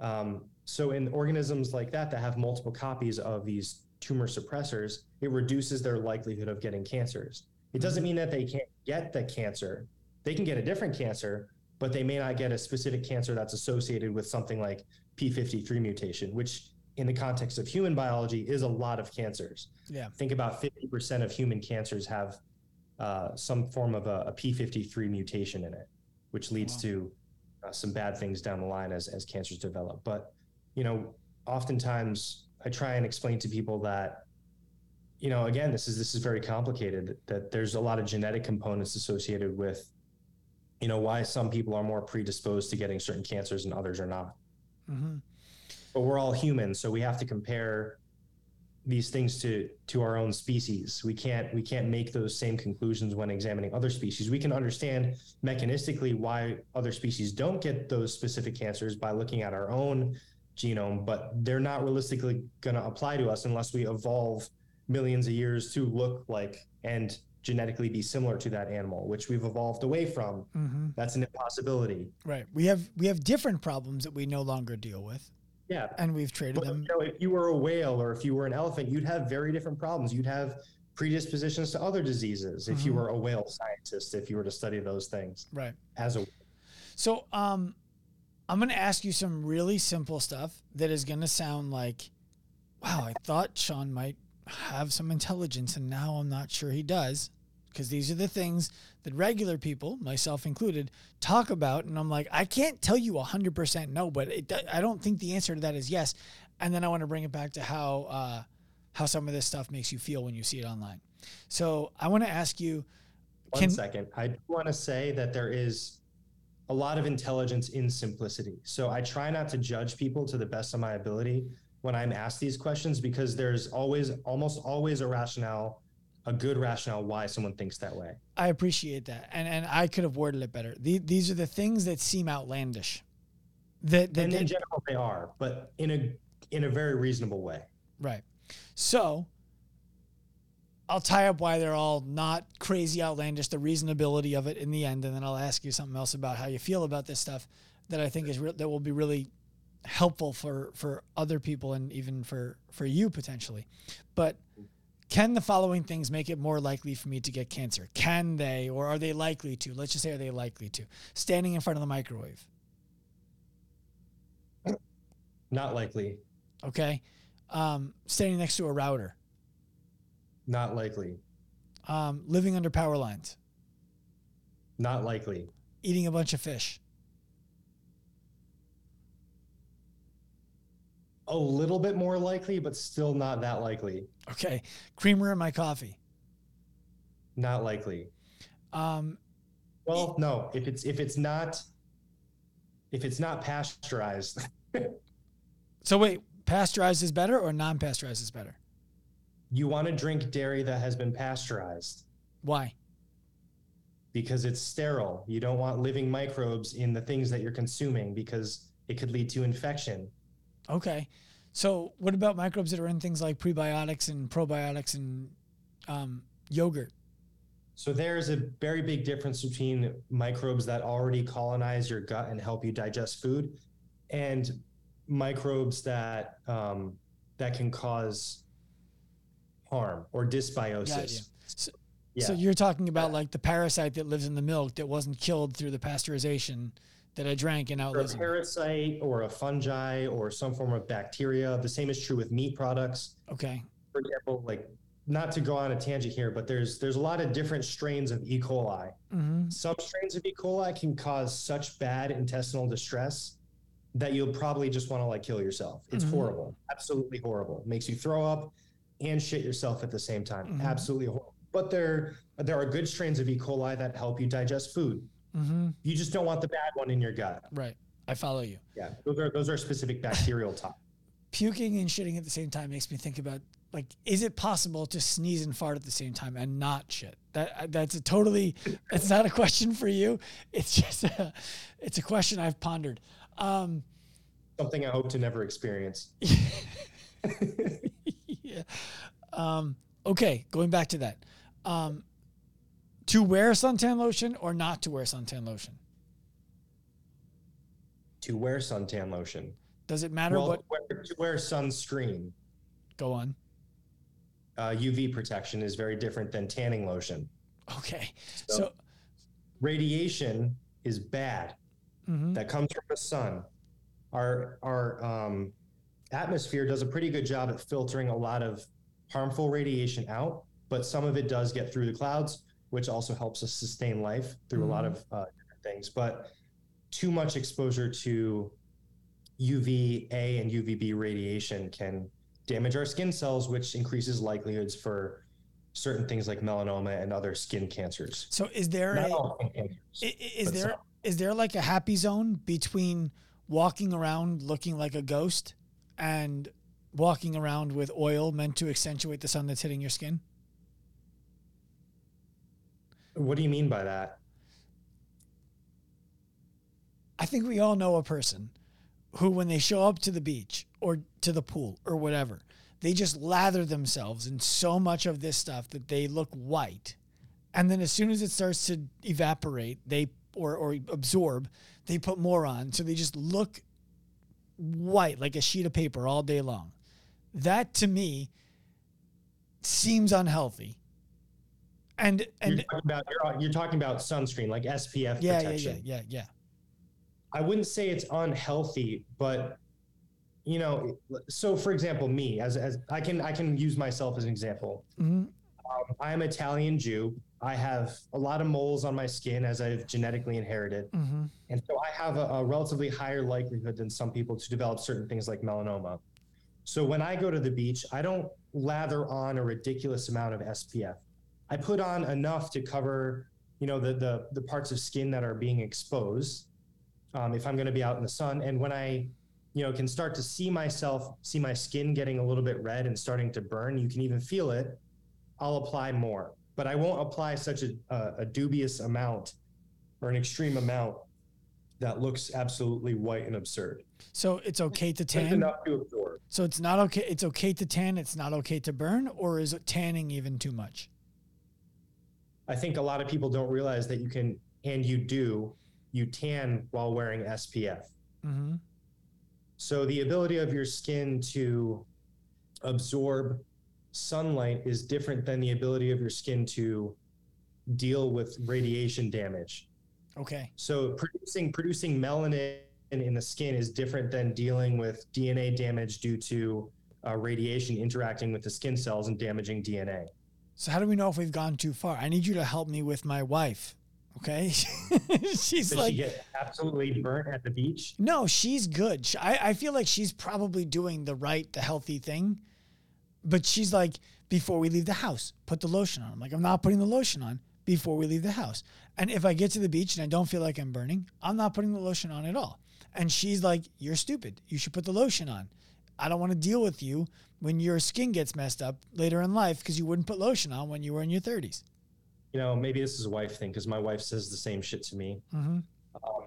Um, so in organisms like that that have multiple copies of these tumor suppressors, it reduces their likelihood of getting cancers. It doesn't mean that they can't get the cancer. They can get a different cancer, but they may not get a specific cancer that's associated with something like P53 mutation, which in the context of human biology is a lot of cancers. yeah. Think about 50% of human cancers have uh, some form of a a P53 mutation in it, which leads Wow. to uh, some bad things down the line as, as cancers develop. But, you know, oftentimes I try and explain to people that, you know, again, this is this is very complicated. That there's a lot of genetic components associated with, you know, why some people are more predisposed to getting certain cancers and others are not hmm but we're all humans so we have to compare these things to to our own species. We can't we can't make those same conclusions when examining other species. We can understand mechanistically why other species don't get those specific cancers by looking at our own genome but they're not realistically going to apply to us unless we evolve millions of years to look like and genetically be similar to that animal which we've evolved away from hmm that's an impossibility Right. We have we have different problems that we no longer deal with, yeah and we've traded But, them. you know, if you were a whale or if you were an elephant, you'd have very different problems. You'd have predispositions to other diseases if you Mhm. were a whale scientist, if you were to study those things Right. as a So, um, I'm going to ask you some really simple stuff that is going to sound like, wow, I thought Sean might have some intelligence, and now I'm not sure he does. Because these are the things that regular people, myself included, talk about. And I'm like, I can't tell you 100% no, but it, I don't think the answer to that is yes. And then I want to bring it back to how, uh, how some of this stuff makes you feel when you see it online. So I want to ask you, One Can- second. I want to say that there is a lot of intelligence in simplicity. So I try not to judge people to the best of my ability when I'm asked these questions because there's always, almost always a rationale, a good rationale why someone thinks that way. I appreciate that, and and I could have worded it better. The, these are the things that seem outlandish. That, that, And in that- general, they are, but in a in a very reasonable way. right. So I'll tie up why they're all not crazy outlandish, the reasonability of it in the end, and then I'll ask you something else about how you feel about this stuff that I think is re- that will be really helpful for for other people and even for for you potentially. But can the following things make it more likely for me to get cancer? Can they, or are they likely to? Let's just say, are they likely to? Standing in front of the microwave. Not likely. Okay. Um, standing next to a router. Not likely. Um, living under power lines. Not likely. Eating a bunch of fish. A little bit more likely, but still not that likely. Okay. Creamer in my coffee. Not likely. Um, Well, no. If it's if it's not if it's not pasteurized, so wait, pasteurized is better or non-pasteurized is better? you want to drink dairy that has been pasteurized Why? because it's sterile. You don't want living microbes in the things that you're consuming because it could lead to infection. Okay. So what about microbes that are in things like prebiotics and probiotics and um, yogurt? So there's a very big difference between microbes that already colonize your gut and help you digest food, and microbes that um, that can cause harm or dysbiosis. So, Yeah. so you're talking about like the parasite that lives in the milk that wasn't killed through the pasteurization that I drank it or a parasite or a fungi or some form of bacteria. The same is true with meat products. Okay. For example, like not to go on a tangent here, but there's there's a lot of different strains of E. coli. hmm Some strains of E. coli can cause such bad intestinal distress that you'll probably just want to like kill yourself. It's Mhm. horrible, absolutely horrible. makes you throw up and shit yourself at the same time. Mhm. Absolutely horrible. But there there are good strains of E. coli that help you digest food. Hmm You just don't want the bad one in your gut. Right. I follow you. Yeah, those are those are specific bacterial topics. Puking and shitting at the same time makes me think about like, is it possible to sneeze and fart at the same time and not shit? That that's a totally. It's not a question for you. It's just a, it's a question I've pondered. Um, Something I hope to never experience. yeah. Um, okay, going back to that. Um, to wear suntan lotion or not to wear suntan lotion? to wear suntan lotion. Does it matter Well, what? wear, to wear sunscreen, Go on. uh, UV protection is very different than tanning lotion. Okay. So- So, Radiation is bad. mhm. that comes from the sun. Our our um, atmosphere does a pretty good job at filtering a lot of harmful radiation out, but some of it does get through the clouds, which also helps us sustain life through a lot of uh, different things. But too much exposure to UVA and UVB radiation can damage our skin cells, which increases likelihoods for certain things like melanoma and other skin cancers. so is there Not a, cancers. is there some. is there like a happy zone between walking around looking like a ghost and walking around with oil meant to accentuate the sun that's hitting your skin? What do you mean by that? I think we all know a person who, when they show up to the beach or to the pool or whatever, they just lather themselves in so much of this stuff that they look white. And then as soon as it starts to evaporate, they or, or absorb, they put more on. So they just look white like a sheet of paper all day long. That to me seems unhealthy. And and you're talking about you're, you're talking about sunscreen like SPF yeah, yeah, protection. yeah, yeah, yeah. I wouldn't say it's unhealthy, but you know, so for example, me as as I can I can use myself as an example. hmm Um, I am Italian Jew. I have a lot of moles on my skin as I've genetically inherited, hmm and so I have a, a relatively higher likelihood than some people to develop certain things like melanoma. So when I go to the beach, I don't lather on a ridiculous amount of SPF. I put on enough to cover, you know, the the, the parts of skin that are being exposed. Um, if I'm going to be out in the sun, and when I, you know, can start to see myself, see my skin getting a little bit red and starting to burn, you can even feel it. I'll apply more, but I won't apply such a, a, a dubious amount or an extreme amount that looks absolutely white and absurd. So it's okay to tan. enough to absorb. So it's not okay. It's okay to tan. It's not okay to burn, or is it tanning even too much? I think a lot of people don't realize that you can, and you do, you tan while wearing SPF. Mm-hmm. So the ability of your skin to absorb sunlight is different than the ability of your skin to deal with radiation damage. Okay. So producing producing melanin in the skin is different than dealing with DNA damage due to uh, radiation interacting with the skin cells and damaging DNA. So how do we know if we've gone too far? I need you to help me with my wife. Okay. she's Did like, she get absolutely burnt at the beach? no, she's good. She- I, I feel like she's probably doing the right, the healthy thing. but she's like, before we leave the house, put the lotion on. I'm like, I'm not putting the lotion on before we leave the house. And if I get to the beach and I don't feel like I'm burning, I'm not putting the lotion on at all. And she's like, You're stupid. You should put the lotion on. I don't want to deal with you when your skin gets messed up later in life because you wouldn't put lotion on when you were in your 30s. You know, maybe this is a wife thing because my wife says the same shit to me. Mm-hmm. Um,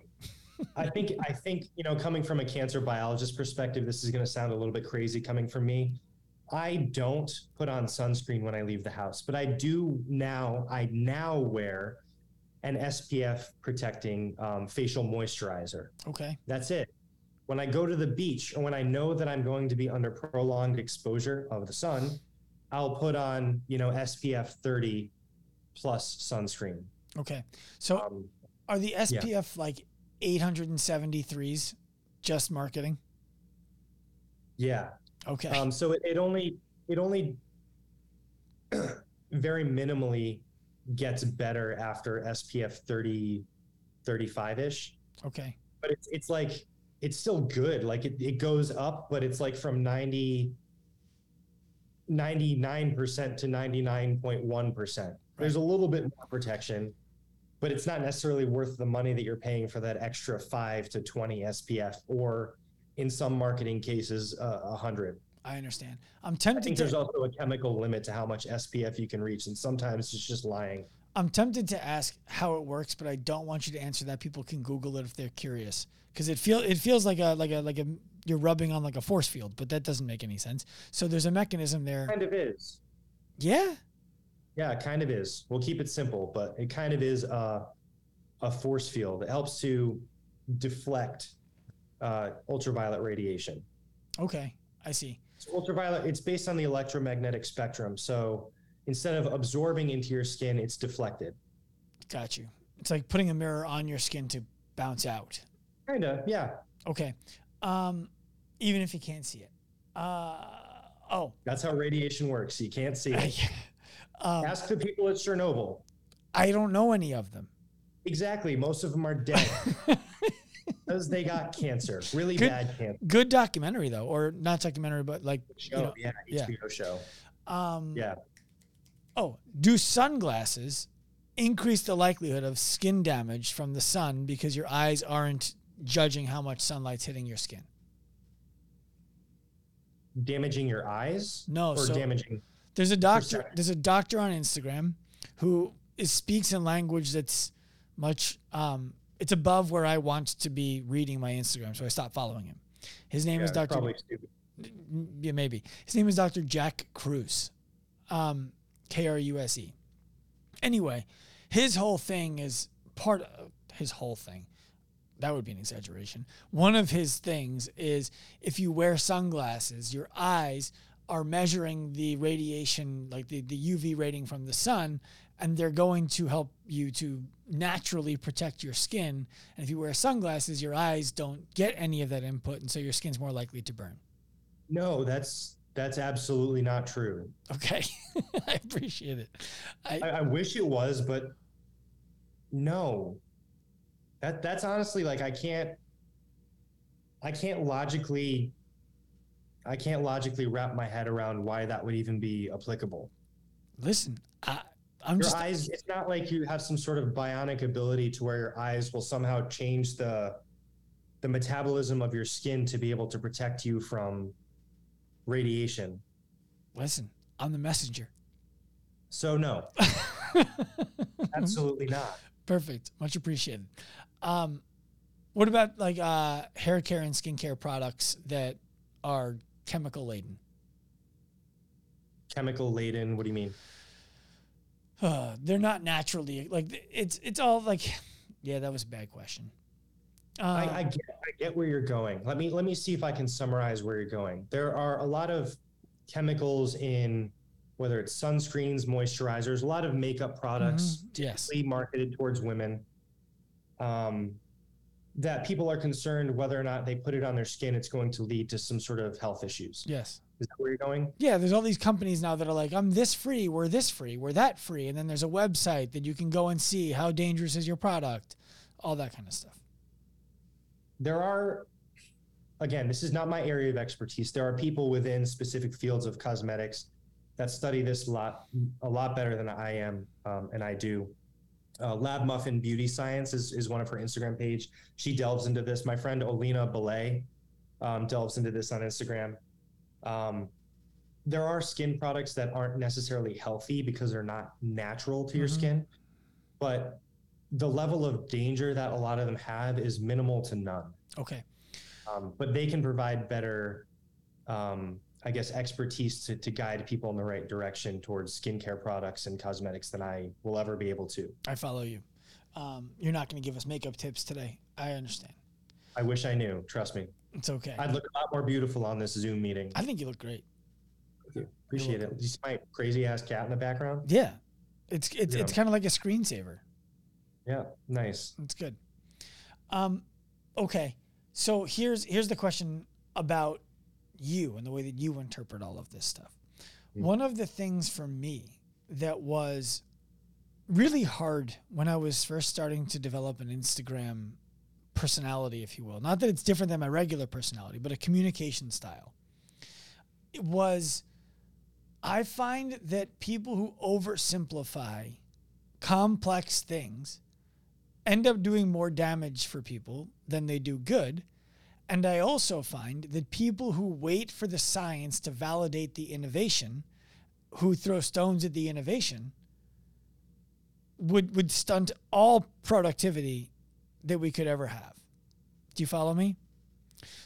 I think I think you know, coming from a cancer biologist perspective, this is going to sound a little bit crazy coming from me. I don't put on sunscreen when I leave the house, but I do now. I now wear an SPF protecting um, facial moisturizer. Okay, that's it. When I go to the beach or when I know that I'm going to be under prolonged exposure of the sun, I'll put on you know SPF 30 plus sunscreen. Okay, so um, are the SPF yeah. like 873s just marketing? Yeah, Okay. Um, so it, it only it only very minimally gets better after SPF 30 35 ish. Okay. But it's it's like it's still good. Like it, it goes up, but it's like from 90 99% to 99.1%. Right. There's a little bit more protection, but it's not necessarily worth the money that you're paying for that extra 5 to 20 SPF or in some marketing cases, uh, a uh, hundred. I understand. I'm tempted. I think to, there's also a chemical limit to how much SPF you can reach, and sometimes it's just lying. I'm tempted to ask how it works, but I don't want you to answer that. People can Google it if they're curious, because it feel it feels like a like a like a you're rubbing on like a force field, but that doesn't make any sense. So there's a mechanism there. Kind of is. Yeah. Yeah, it kind of is. We'll keep it simple, but it kind of is a, a force field. It helps to deflect uh, ultraviolet radiation. Okay, I see. So ultraviolet, it's based on the electromagnetic spectrum. So instead of absorbing into your skin, it's deflected. Got you. It's like putting a mirror on your skin to bounce out. Kinda, yeah. Okay. Um, even if you can't see it. Uh, oh. That's how radiation works. You can't see it. um, Ask the people at Chernobyl. I don't know any of them. Exactly. Most of them are dead. because they got cancer, really good, bad cancer. Good documentary though, or not documentary, but like show, you know, yeah, HBO yeah. show. Um, yeah. Oh, do sunglasses increase the likelihood of skin damage from the sun because your eyes aren't judging how much sunlight's hitting your skin? Damaging your eyes? No, or so damaging. There's a doctor. There's a doctor on Instagram who is, speaks in language that's much um, it's above where I want to be reading my Instagram, so I stopped following him. His name yeah, is Dr. Probably stupid. Yeah, maybe. His name is Dr. Jack Kruse. um, K R U S E. Anyway, his whole thing is part of his whole thing. That would be an exaggeration. One of his things is if you wear sunglasses, your eyes are measuring the radiation, like the, the UV rating from the sun, and they're going to help you to naturally protect your skin. And if you wear sunglasses, your eyes don't get any of that input, and so your skin's more likely to burn. No, that's that's absolutely not true. Okay, I appreciate it. I, I, I wish it was, but no. That that's honestly like I can't. I can't logically. I can't logically wrap my head around why that would even be applicable. Listen, I, I'm your just, eyes. It's not like you have some sort of bionic ability to where your eyes will somehow change the the metabolism of your skin to be able to protect you from radiation. Listen, I'm the messenger. So no, absolutely not. Perfect. Much appreciated. Um, what about like uh, hair care and skincare products that are chemical laden? Chemical laden. What do you mean? uh, they're not naturally like it's it's all like yeah that was a bad question uh, I, I, get I get where you're going let me let me see if I can summarize where you're going there are a lot of chemicals in whether it's sunscreens moisturizers a lot of makeup products mm-hmm. yes marketed towards women um, that people are concerned whether or not they put it on their skin it's going to lead to some sort of health issues yes is that where you're going? Yeah, there's all these companies now that are like, I'm this free, we're this free, we're that free. And then there's a website that you can go and see how dangerous is your product, all that kind of stuff. There are again, this is not my area of expertise. There are people within specific fields of cosmetics that study this a lot, a lot better than I am, um, and I do. Uh, Lab Muffin Beauty Science is, is one of her Instagram page. She delves into this. My friend Olina Belay um, delves into this on Instagram. Um, there are skin products that aren't necessarily healthy because they're not natural to your Mhm. skin, but the level of danger that a lot of them have is minimal to none. Okay. Um, but they can provide better, um, I guess, expertise to, to guide people in the right direction towards skincare products and cosmetics than I will ever be able to. I follow you. Um, you're not going to give us makeup tips today. I understand. I wish I knew. Trust me. It's okay. I'd look a lot more beautiful on this Zoom meeting. I think you look great. Thank you. Appreciate it. Do you see my crazy ass cat in the background? Yeah. It's it's Yeah. it's kind of like a screensaver. Yeah, nice. That's good. Um, okay. So here's here's the question about you and the way that you interpret all of this stuff. Mm. One of the things for me that was really hard when I was first starting to develop an Instagram personality, if you will. Not that it's different than my regular personality, but a communication style. It was I find that people who oversimplify complex things end up doing more damage for people than they do good. And I also find that people who wait for the science to validate the innovation, who throw stones at the innovation, would would stunt all productivity that we could ever have. Do you follow me?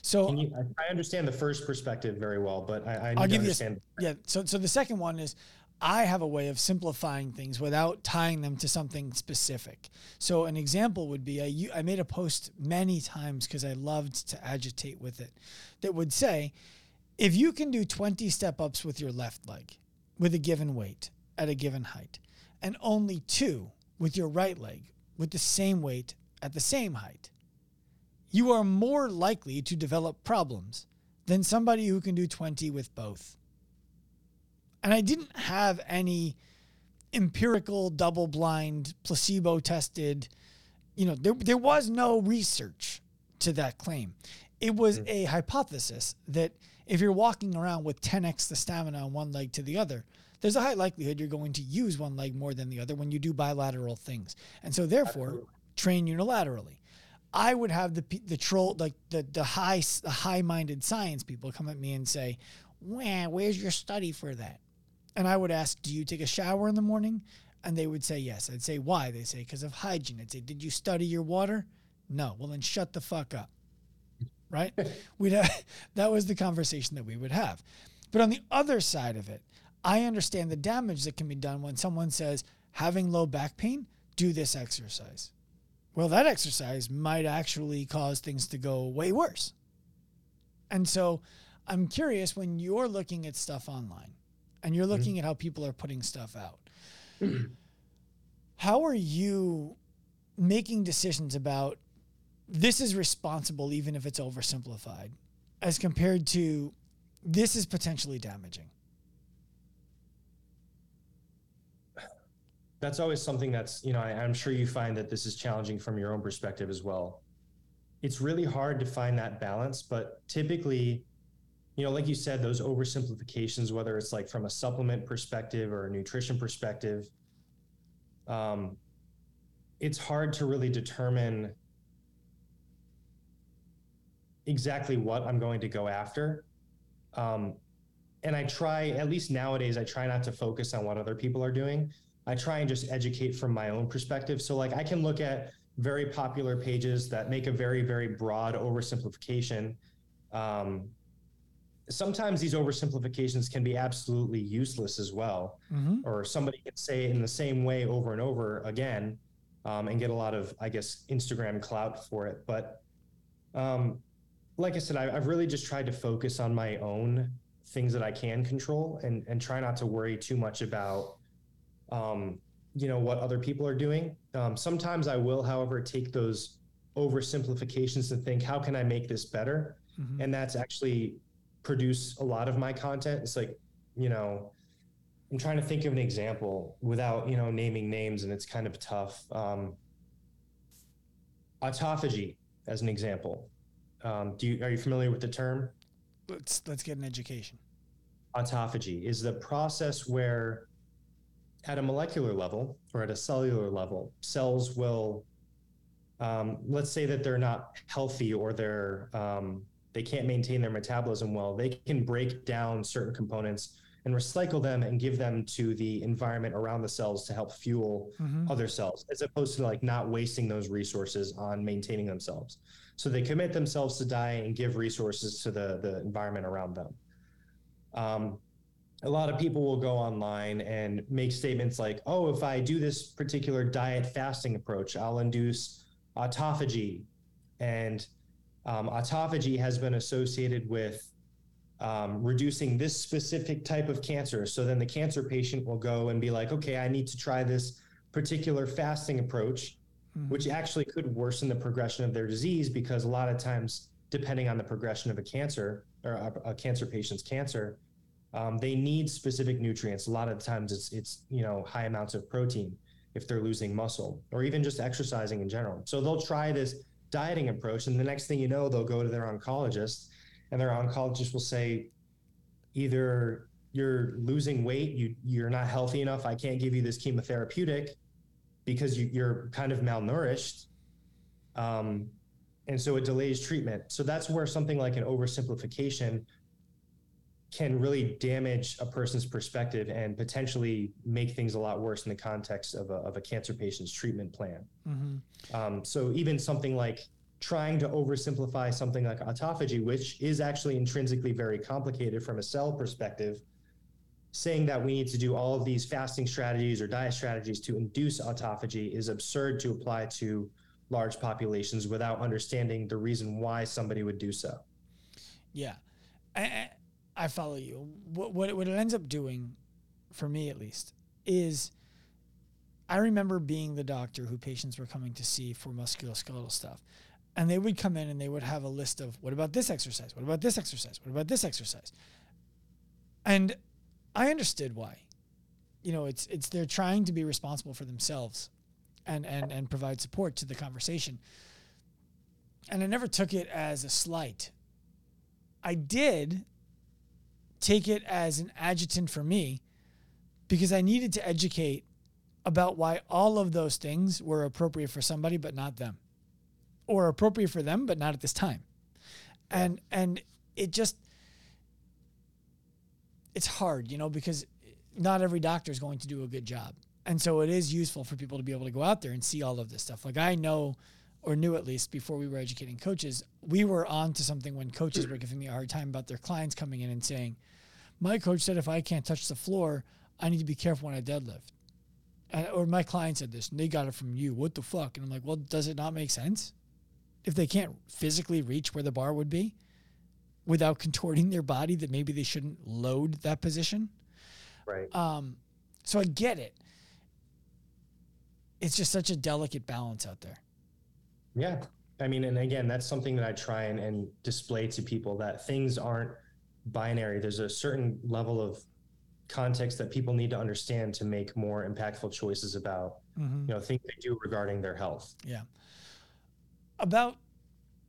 So you, I, understand the first perspective very well, but I, I need I'll to give you understand. yeah. So so the second one is I have a way of simplifying things without tying them to something specific. So an example would be I made a post many times because I loved to agitate with it that would say if you can do 20 step ups with your left leg with a given weight at a given height and only two with your right leg with the same weight at the same height, you are more likely to develop problems than somebody who can do 20 with both. And I didn't have any empirical, double blind, placebo tested, you know, there, there was no research to that claim. It was hmm. a hypothesis that if you're walking around with 10x the stamina on one leg to the other, there's a high likelihood you're going to use one leg more than the other when you do bilateral things. And so therefore, Absolutely. train unilaterally. I would have the the troll like the the high the high minded science people come at me and say, "Well, where's your study for that?" And I would ask, "Do you take a shower in the morning?" And they would say yes. I'd say, "Why?" They say, "Because of hygiene." I'd say, "Did you study your water?" No. Well, then shut the fuck up. Right? We'd have, that was the conversation that we would have. But on the other side of it, I understand the damage that can be done when someone says, having low back pain, do this exercise. Well, that exercise might actually cause things to go way worse. And so I'm curious when you're looking at stuff online and you're mm-hmm. looking at how people are putting stuff out, how are you making decisions about this is responsible even if it's oversimplified as compared to this is potentially damaging? That's always something that's, you know, I, I'm sure you find that this is challenging from your own perspective as well. It's really hard to find that balance, but typically, you know, like you said, those oversimplifications, whether it's like from a supplement perspective or a nutrition perspective, um, it's hard to really determine exactly what I'm going to go after. Um, and I try, at least nowadays, I try not to focus on what other people are doing. I try and just educate from my own perspective. So, like, I can look at very popular pages that make a very, very broad oversimplification. Um, sometimes these oversimplifications can be absolutely useless as well, Mm-hmm. or somebody can say it in the same way over and over again um, and get a lot of, I guess, Instagram clout for it. But um, like I said, I, I've really just tried to focus on my own things that I can control and, and try not to worry too much about um, you know what other people are doing. Um, sometimes I will, however, take those oversimplifications and think, how can I make this better? Mm-hmm. And that's actually produce a lot of my content. It's like, you know, I'm trying to think of an example without, you know, naming names, and it's kind of tough. Um, autophagy, as an example. um, do you are you familiar with the term? Let's let's get an education. Autophagy is the process where, at a molecular level or at a cellular level, cells will, um, let's say that they're not healthy or they're um, they can't maintain their metabolism well. They can break down certain components and recycle them and give them to the environment around the cells to help fuel mm-hmm. other cells, as opposed to like not wasting those resources on maintaining themselves. So they commit themselves to die and give resources to the, the environment around them. Um, a lot of people will go online and make statements like, oh, if I do this particular diet fasting approach, I'll induce autophagy. And um, autophagy has been associated with um, reducing this specific type of cancer. So then the cancer patient will go and be like, okay, I need to try this particular fasting approach, mm-hmm. which actually could worsen the progression of their disease because a lot of times, depending on the progression of a cancer or a, a cancer patient's cancer, um, they need specific nutrients. A lot of times, it's it's you know high amounts of protein if they're losing muscle or even just exercising in general. So they'll try this dieting approach, and the next thing you know, they'll go to their oncologist and their oncologist will say either you're losing weight, you you're not healthy enough, I can't give you this chemotherapeutic because you, are kind of malnourished. Um, and so it delays treatment. So that's where something like an oversimplification can really damage a person's perspective and potentially make things a lot worse in the context of a, of a cancer patient's treatment plan. Mm-hmm. Um, so even something like trying to oversimplify something like autophagy, which is actually intrinsically very complicated from a cell perspective, saying that we need to do all of these fasting strategies or diet strategies to induce autophagy is absurd to apply to large populations without understanding the reason why somebody would do so. Yeah, I, I follow you. What, what, what it ends up doing, for me at least, is I remember being the doctor who patients were coming to see for musculoskeletal stuff and they would come in and they would have a list of what about this exercise? What about this exercise? What about this exercise? And I understood why. You know, it's it's they're trying to be responsible for themselves and and and provide support to the conversation. And I never took it as a slight. I did take it as an adjutant for me because I needed to educate about why all of those things were appropriate for somebody but not them or appropriate for them, but not at this time. And and it just it's hard, you know, because not every doctor is going to do a good job. And so it is useful for people to be able to go out there and see all of this stuff. Like I know or knew at least before we were educating coaches, we were on to something when coaches were giving me a hard time about their clients coming in and saying, My coach said if I can't touch the floor, I need to be careful when I deadlift. And, or my client said this and they got it from you. What the fuck? And I'm like, well, does it not make sense? if they can't physically reach where the bar would be without contorting their body that maybe they shouldn't load that position. Right. Um, so I get it. It's just such a delicate balance out there. Yeah. I mean, and again, that's something that I try and, and display to people that things aren't binary. There's a certain level of context that people need to understand to make more impactful choices about, mm-hmm. you know, things they do regarding their health. Yeah about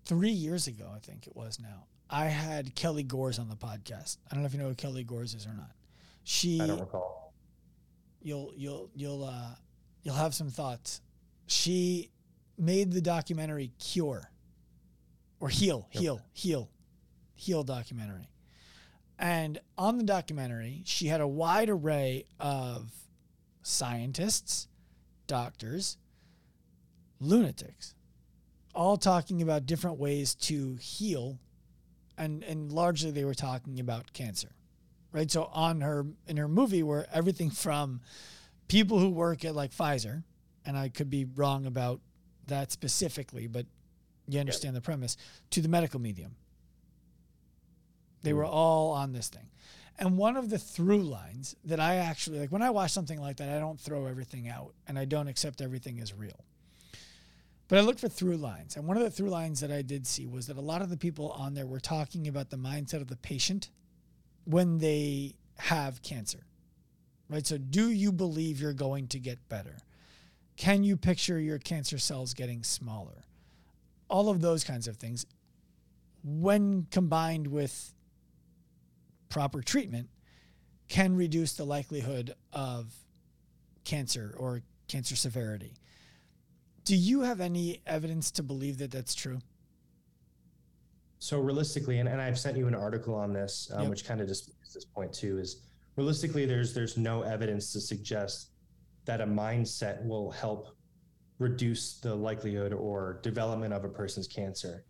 three years ago, I think it was now, I had Kelly Gores on the podcast. I don't know if you know who Kelly Gores is or not. She I don't recall. You'll you'll you'll uh you'll have some thoughts. She made the documentary Cure or Heal, yep. Heal, Heal, Heal documentary. And on the documentary, she had a wide array of scientists, doctors, lunatics, all talking about different ways to heal and and largely they were talking about cancer right so on her in her movie were everything from people who work at like Pfizer and I could be wrong about that specifically but you understand yep. the premise to the medical medium they mm. were all on this thing and one of the through lines that I actually like when I watch something like that I don't throw everything out and I don't accept everything as real but I look for through lines. And one of the through lines that I did see was that a lot of the people on there were talking about the mindset of the patient when they have cancer. Right? So, do you believe you're going to get better? Can you picture your cancer cells getting smaller? All of those kinds of things. when combined with proper treatment, can reduce the likelihood of cancer or cancer severity. Do you have any evidence to believe that that's true? So realistically, and, and I've sent you an article on this, um, yep. which kind of displays this point too, is realistically there's there's no evidence to suggest that a mindset will help reduce the likelihood or development of a person's cancer.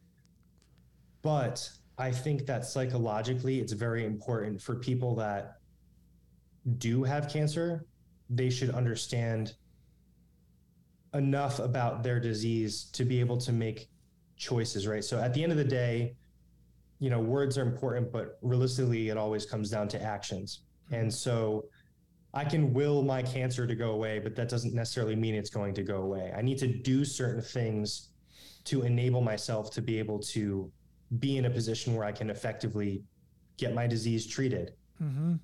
But I think that psychologically, it's very important for people that do have cancer, they should understand enough about their disease to be able to make choices, right? So at the end of the day, you know, words are important, but realistically, it always comes down to actions. And so I can will my cancer to go away, but that doesn't necessarily mean it's going to go away. I need to do certain things to enable myself to be able to be in a position where I can effectively get my disease treated. Mm-hmm.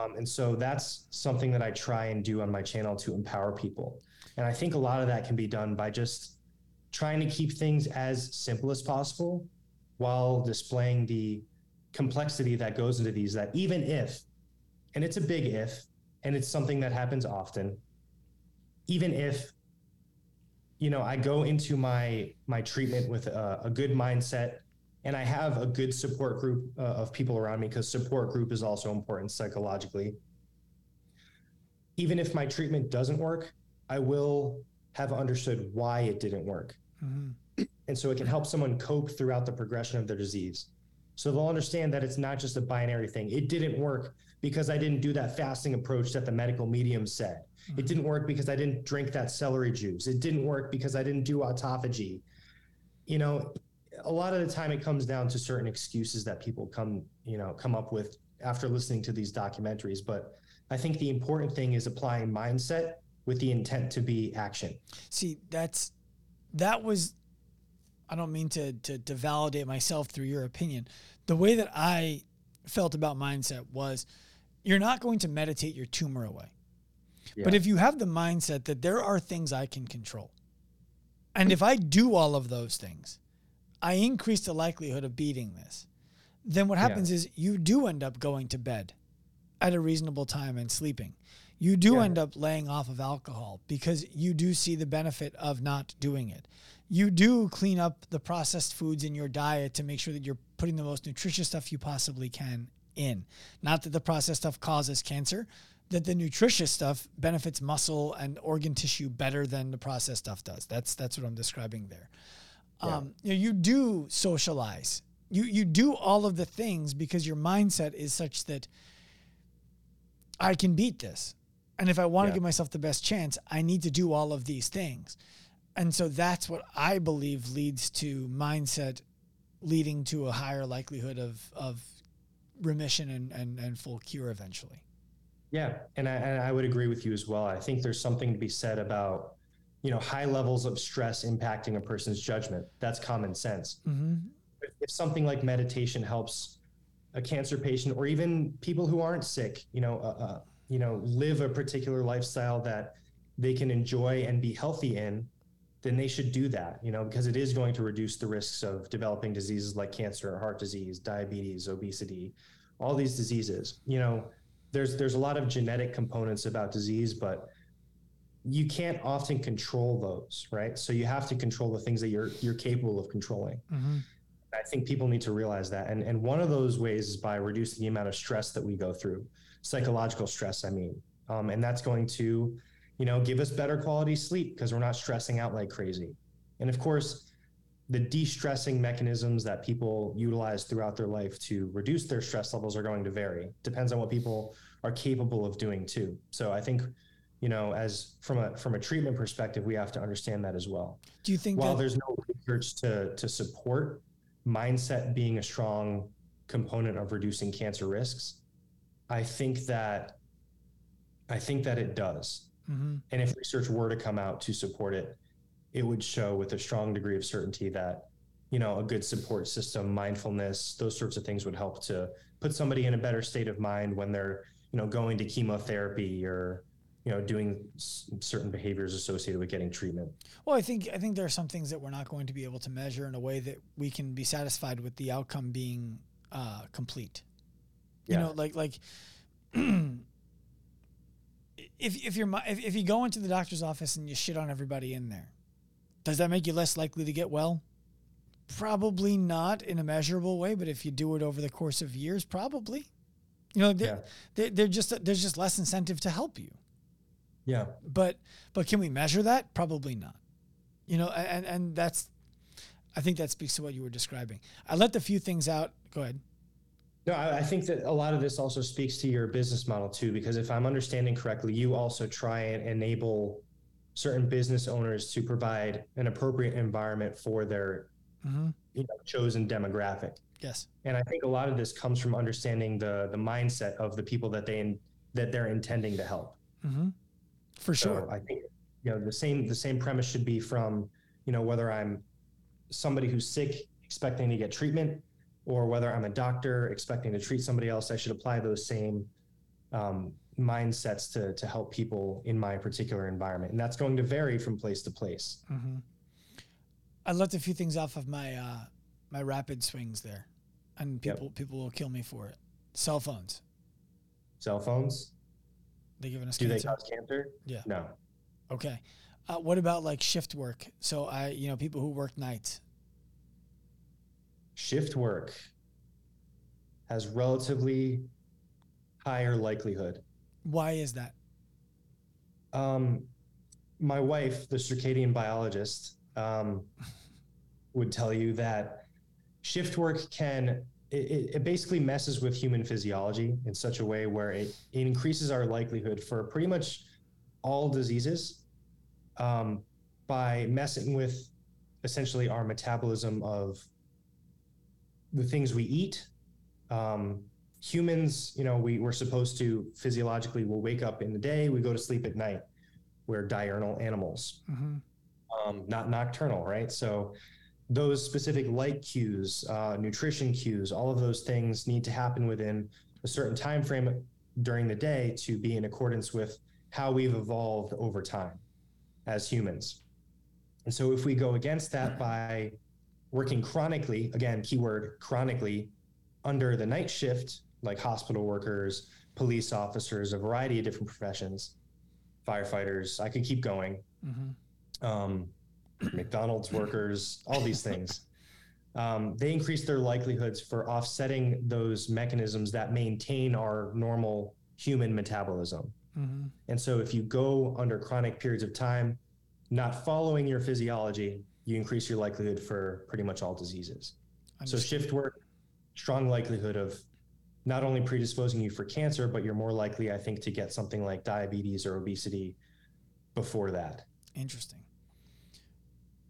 Um, and so that's something that I try and do on my channel to empower people. And I think a lot of that can be done by just trying to keep things as simple as possible while displaying the complexity that goes into these. That even if, and it's a big if, and it's something that happens often. Even if you know i go into my my treatment with a, a good mindset and i have a good support group uh, of people around me because support group is also important psychologically. Even if my treatment doesn't work i will have understood why it didn't work. Mm-hmm. and so it can help someone cope throughout the progression of their disease. So they'll understand that it's not just a binary thing. It didn't work because I didn't do that fasting approach that the medical medium said. Mm-hmm. It didn't work because I didn't drink that celery juice. It didn't work because I didn't do autophagy. You know, a lot of the time it comes down to certain excuses that people come, you know, come up with after listening to these documentaries. But I think the important thing is applying mindset with the intent to be action. See, that's that was I don't mean to, to to validate myself through your opinion. The way that I felt about mindset was you're not going to meditate your tumor away. Yeah. But if you have the mindset that there are things I can control, and if I do all of those things, I increase the likelihood of beating this, then what happens yeah. is you do end up going to bed at a reasonable time and sleeping. You do yeah. end up laying off of alcohol because you do see the benefit of not doing it. You do clean up the processed foods in your diet to make sure that you're putting the most nutritious stuff you possibly can in. Not that the processed stuff causes cancer, that the nutritious stuff benefits muscle and organ tissue better than the processed stuff does. That's that's what I'm describing there. Yeah. Um, you, know, you do socialize. You you do all of the things because your mindset is such that I can beat this. And if I want yeah. to give myself the best chance, I need to do all of these things. And so that's what I believe leads to mindset leading to a higher likelihood of of remission and, and, and full cure eventually. Yeah, and I, and I would agree with you as well. I think there's something to be said about you know high levels of stress impacting a person's judgment. That's common sense. Mm-hmm. If something like meditation helps a cancer patient or even people who aren't sick, you know, uh, uh, you know, live a particular lifestyle that they can enjoy and be healthy in, then they should do that, you know, because it is going to reduce the risks of developing diseases like cancer, or heart disease, diabetes, obesity, all these diseases. You know, there's there's a lot of genetic components about disease, but you can't often control those, right? So you have to control the things that you're you're capable of controlling. Mm-hmm. I think people need to realize that, and and one of those ways is by reducing the amount of stress that we go through, psychological stress. I mean, um, and that's going to you know, give us better quality sleep because we're not stressing out like crazy. And of course, the de-stressing mechanisms that people utilize throughout their life to reduce their stress levels are going to vary. Depends on what people are capable of doing too. So I think, you know, as from a from a treatment perspective, we have to understand that as well. Do you think while that- there's no research to to support mindset being a strong component of reducing cancer risks, I think that I think that it does. Mm-hmm. And if research were to come out to support it, it would show with a strong degree of certainty that, you know, a good support system, mindfulness, those sorts of things would help to put somebody in a better state of mind when they're, you know, going to chemotherapy or, you know, doing s- certain behaviors associated with getting treatment. Well, I think I think there are some things that we're not going to be able to measure in a way that we can be satisfied with the outcome being uh, complete. You Yeah. know, like like if if you're if, if you go into the doctor's office and you shit on everybody in there, does that make you less likely to get well? Probably not in a measurable way, but if you do it over the course of years, probably. You know, they're, Yeah. they're, they're just there's just less incentive to help you Yeah. but but can we measure that probably not you know and and that's i think that speaks to what you were describing i let the few things out go ahead No, I, I think that a lot of this also speaks to your business model too, because if I'm understanding correctly, you also try and enable certain business owners to provide an appropriate environment for their mm-hmm. you know, chosen demographic. yes And I think a lot of this comes from understanding the the mindset of the people that they that they're intending to help. mm-hmm. for So sure I think you know the same the same premise should be from you know whether I'm somebody who's sick expecting to get treatment, or whether I'm a doctor expecting to treat somebody else. I should apply those same um, mindsets to to help people in my particular environment, and that's going to vary from place to place. mm-hmm. i left a few things off of my uh my rapid swings there and Yep. people people will kill me for it cell phones Cell phones they giving us do they cancer cause cancer? Yeah. No. okay uh, what about like shift work so i you know people who work nights Shift work has relatively higher likelihood. Why is that? Um, my wife, the circadian biologist, um, would tell you that shift work can it, it- basically messes with human physiology in such a way where it, it increases our likelihood for pretty much all diseases um, by messing with essentially our metabolism of the things we eat. Um, humans, you know, we, we're supposed to physiologically, we'll wake up in the day, we go to sleep at night. We're diurnal animals, mm-hmm. um, not nocturnal, right? So those specific light cues, uh, nutrition cues, all of those things need to happen within a certain time frame during the day to be in accordance with how we've evolved over time as humans. And so if we go against that by working chronically, again, keyword chronically, under the night shift, like hospital workers, police officers, a variety of different professions, firefighters, I could keep going. Mm-hmm. Um, McDonald's workers, all these things. Um, they increase their likelihoods for offsetting those mechanisms that maintain our normal human metabolism. Mm-hmm. And so, if you go under chronic periods of time, not following your physiology, you increase your likelihood for pretty much all diseases. So, shift work, strong likelihood of not only predisposing you for cancer, but you're more likely, I think, to get something like diabetes or obesity before that. Interesting.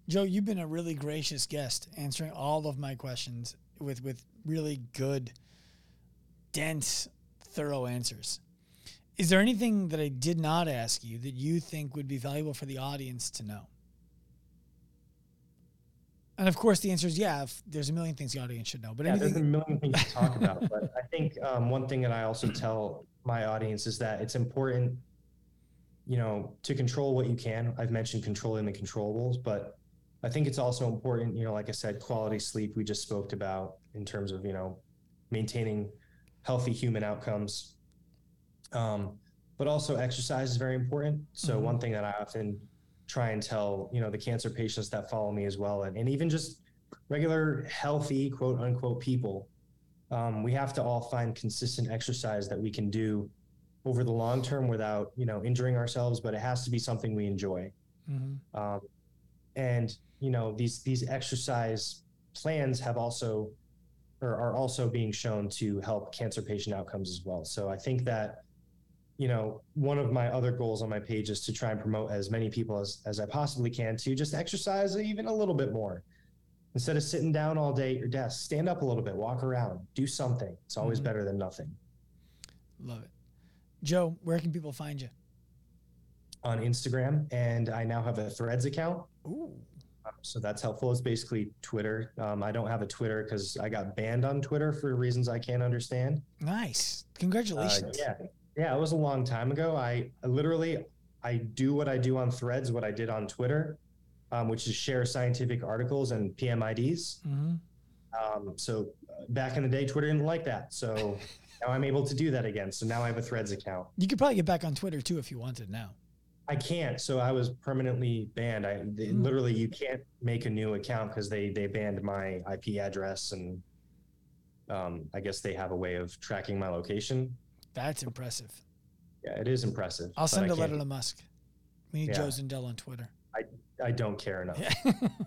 Joe, you've been a really gracious guest, answering all of my questions with with really good, dense, thorough answers. Is there anything that I did not ask you that you think would be valuable for the audience to know? And of course, the answer is yeah. If there's a million things the audience should know, but yeah, there's a million things to talk about. But I think um, one thing that I also tell my audience is that it's important, you know, to control what you can. I've mentioned controlling the controllables, but I think it's also important, you know, like I said, quality sleep we just spoke about in terms of, you know, maintaining healthy human outcomes. Um, but also exercise is very important. So Mhm. one thing that I often try and tell, you know, the cancer patients that follow me as well, and, and even just regular healthy quote unquote people, um, we have to all find consistent exercise that we can do over the long term without, you know, injuring ourselves, but it has to be something we enjoy. Mhm. Um, and you know these these exercise plans have also or are also being shown to help cancer patient outcomes as well. So I think that you know one of my other goals on my page is to try and promote as many people as as I possibly can to just exercise even a little bit more. Instead of sitting down all day at your desk, stand up a little bit, walk around, do something. It's always Mhm. better than nothing. Love it, Joe. Where can people find you? On Instagram, and I now have a Threads account. Ooh, So that's helpful. It's basically Twitter. Um, I don't have a Twitter because I got banned on Twitter for reasons I can't understand. nice. Uh, Congratulations. yeah, Yeah, it was a long time ago. I, I literally I do what I do on Threads, what I did on Twitter, um, which is share scientific articles and PMIDs. Mm-hmm. Um, so uh, back in the day, Twitter didn't like that. So now I'm able to do that again. So now I have a Threads account. You could probably get back on Twitter too if you wanted now. I can't. So I was permanently banned. I they, Mm. literally you can't make a new account because they they banned my IP address and um, I guess they have a way of tracking my location. That's impressive. Yeah, it is impressive. I'll send a letter to Musk. We need Yeah. Joe Zundell on Twitter. I I don't care enough Yeah.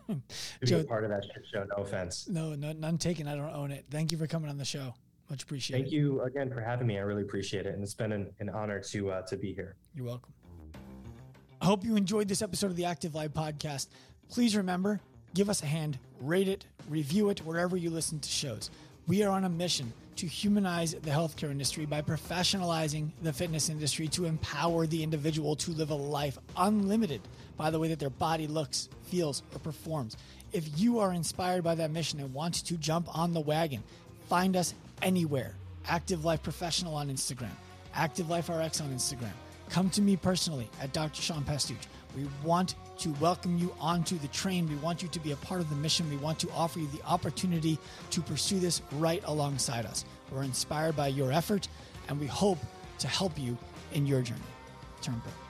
to be Joe- a part of that shit show. No offense. no, no, none taken. I don't own it. Thank you for coming on the show. Much appreciated. Thank you again for having me. I really appreciate it, and it's been an, an honor to uh, to be here. You're welcome. I hope you enjoyed this episode of the Active Life podcast. Please remember, give us a hand, rate it, review it wherever you listen to shows. We are on a mission to humanize the healthcare industry by professionalizing the fitness industry to empower the individual to live a life unlimited by the way that their body looks, feels, or performs. If you are inspired by that mission and want to jump on the wagon, find us anywhere. Active Life Professional on Instagram, Active Life RX on Instagram. Come to me personally at Dr. Sean Pastuch. We want to welcome you onto the train. We want you to be a part of the mission. We want to offer you the opportunity to pursue this right alongside us. We're inspired by your effort, and we hope to help you in your journey. Turn pro.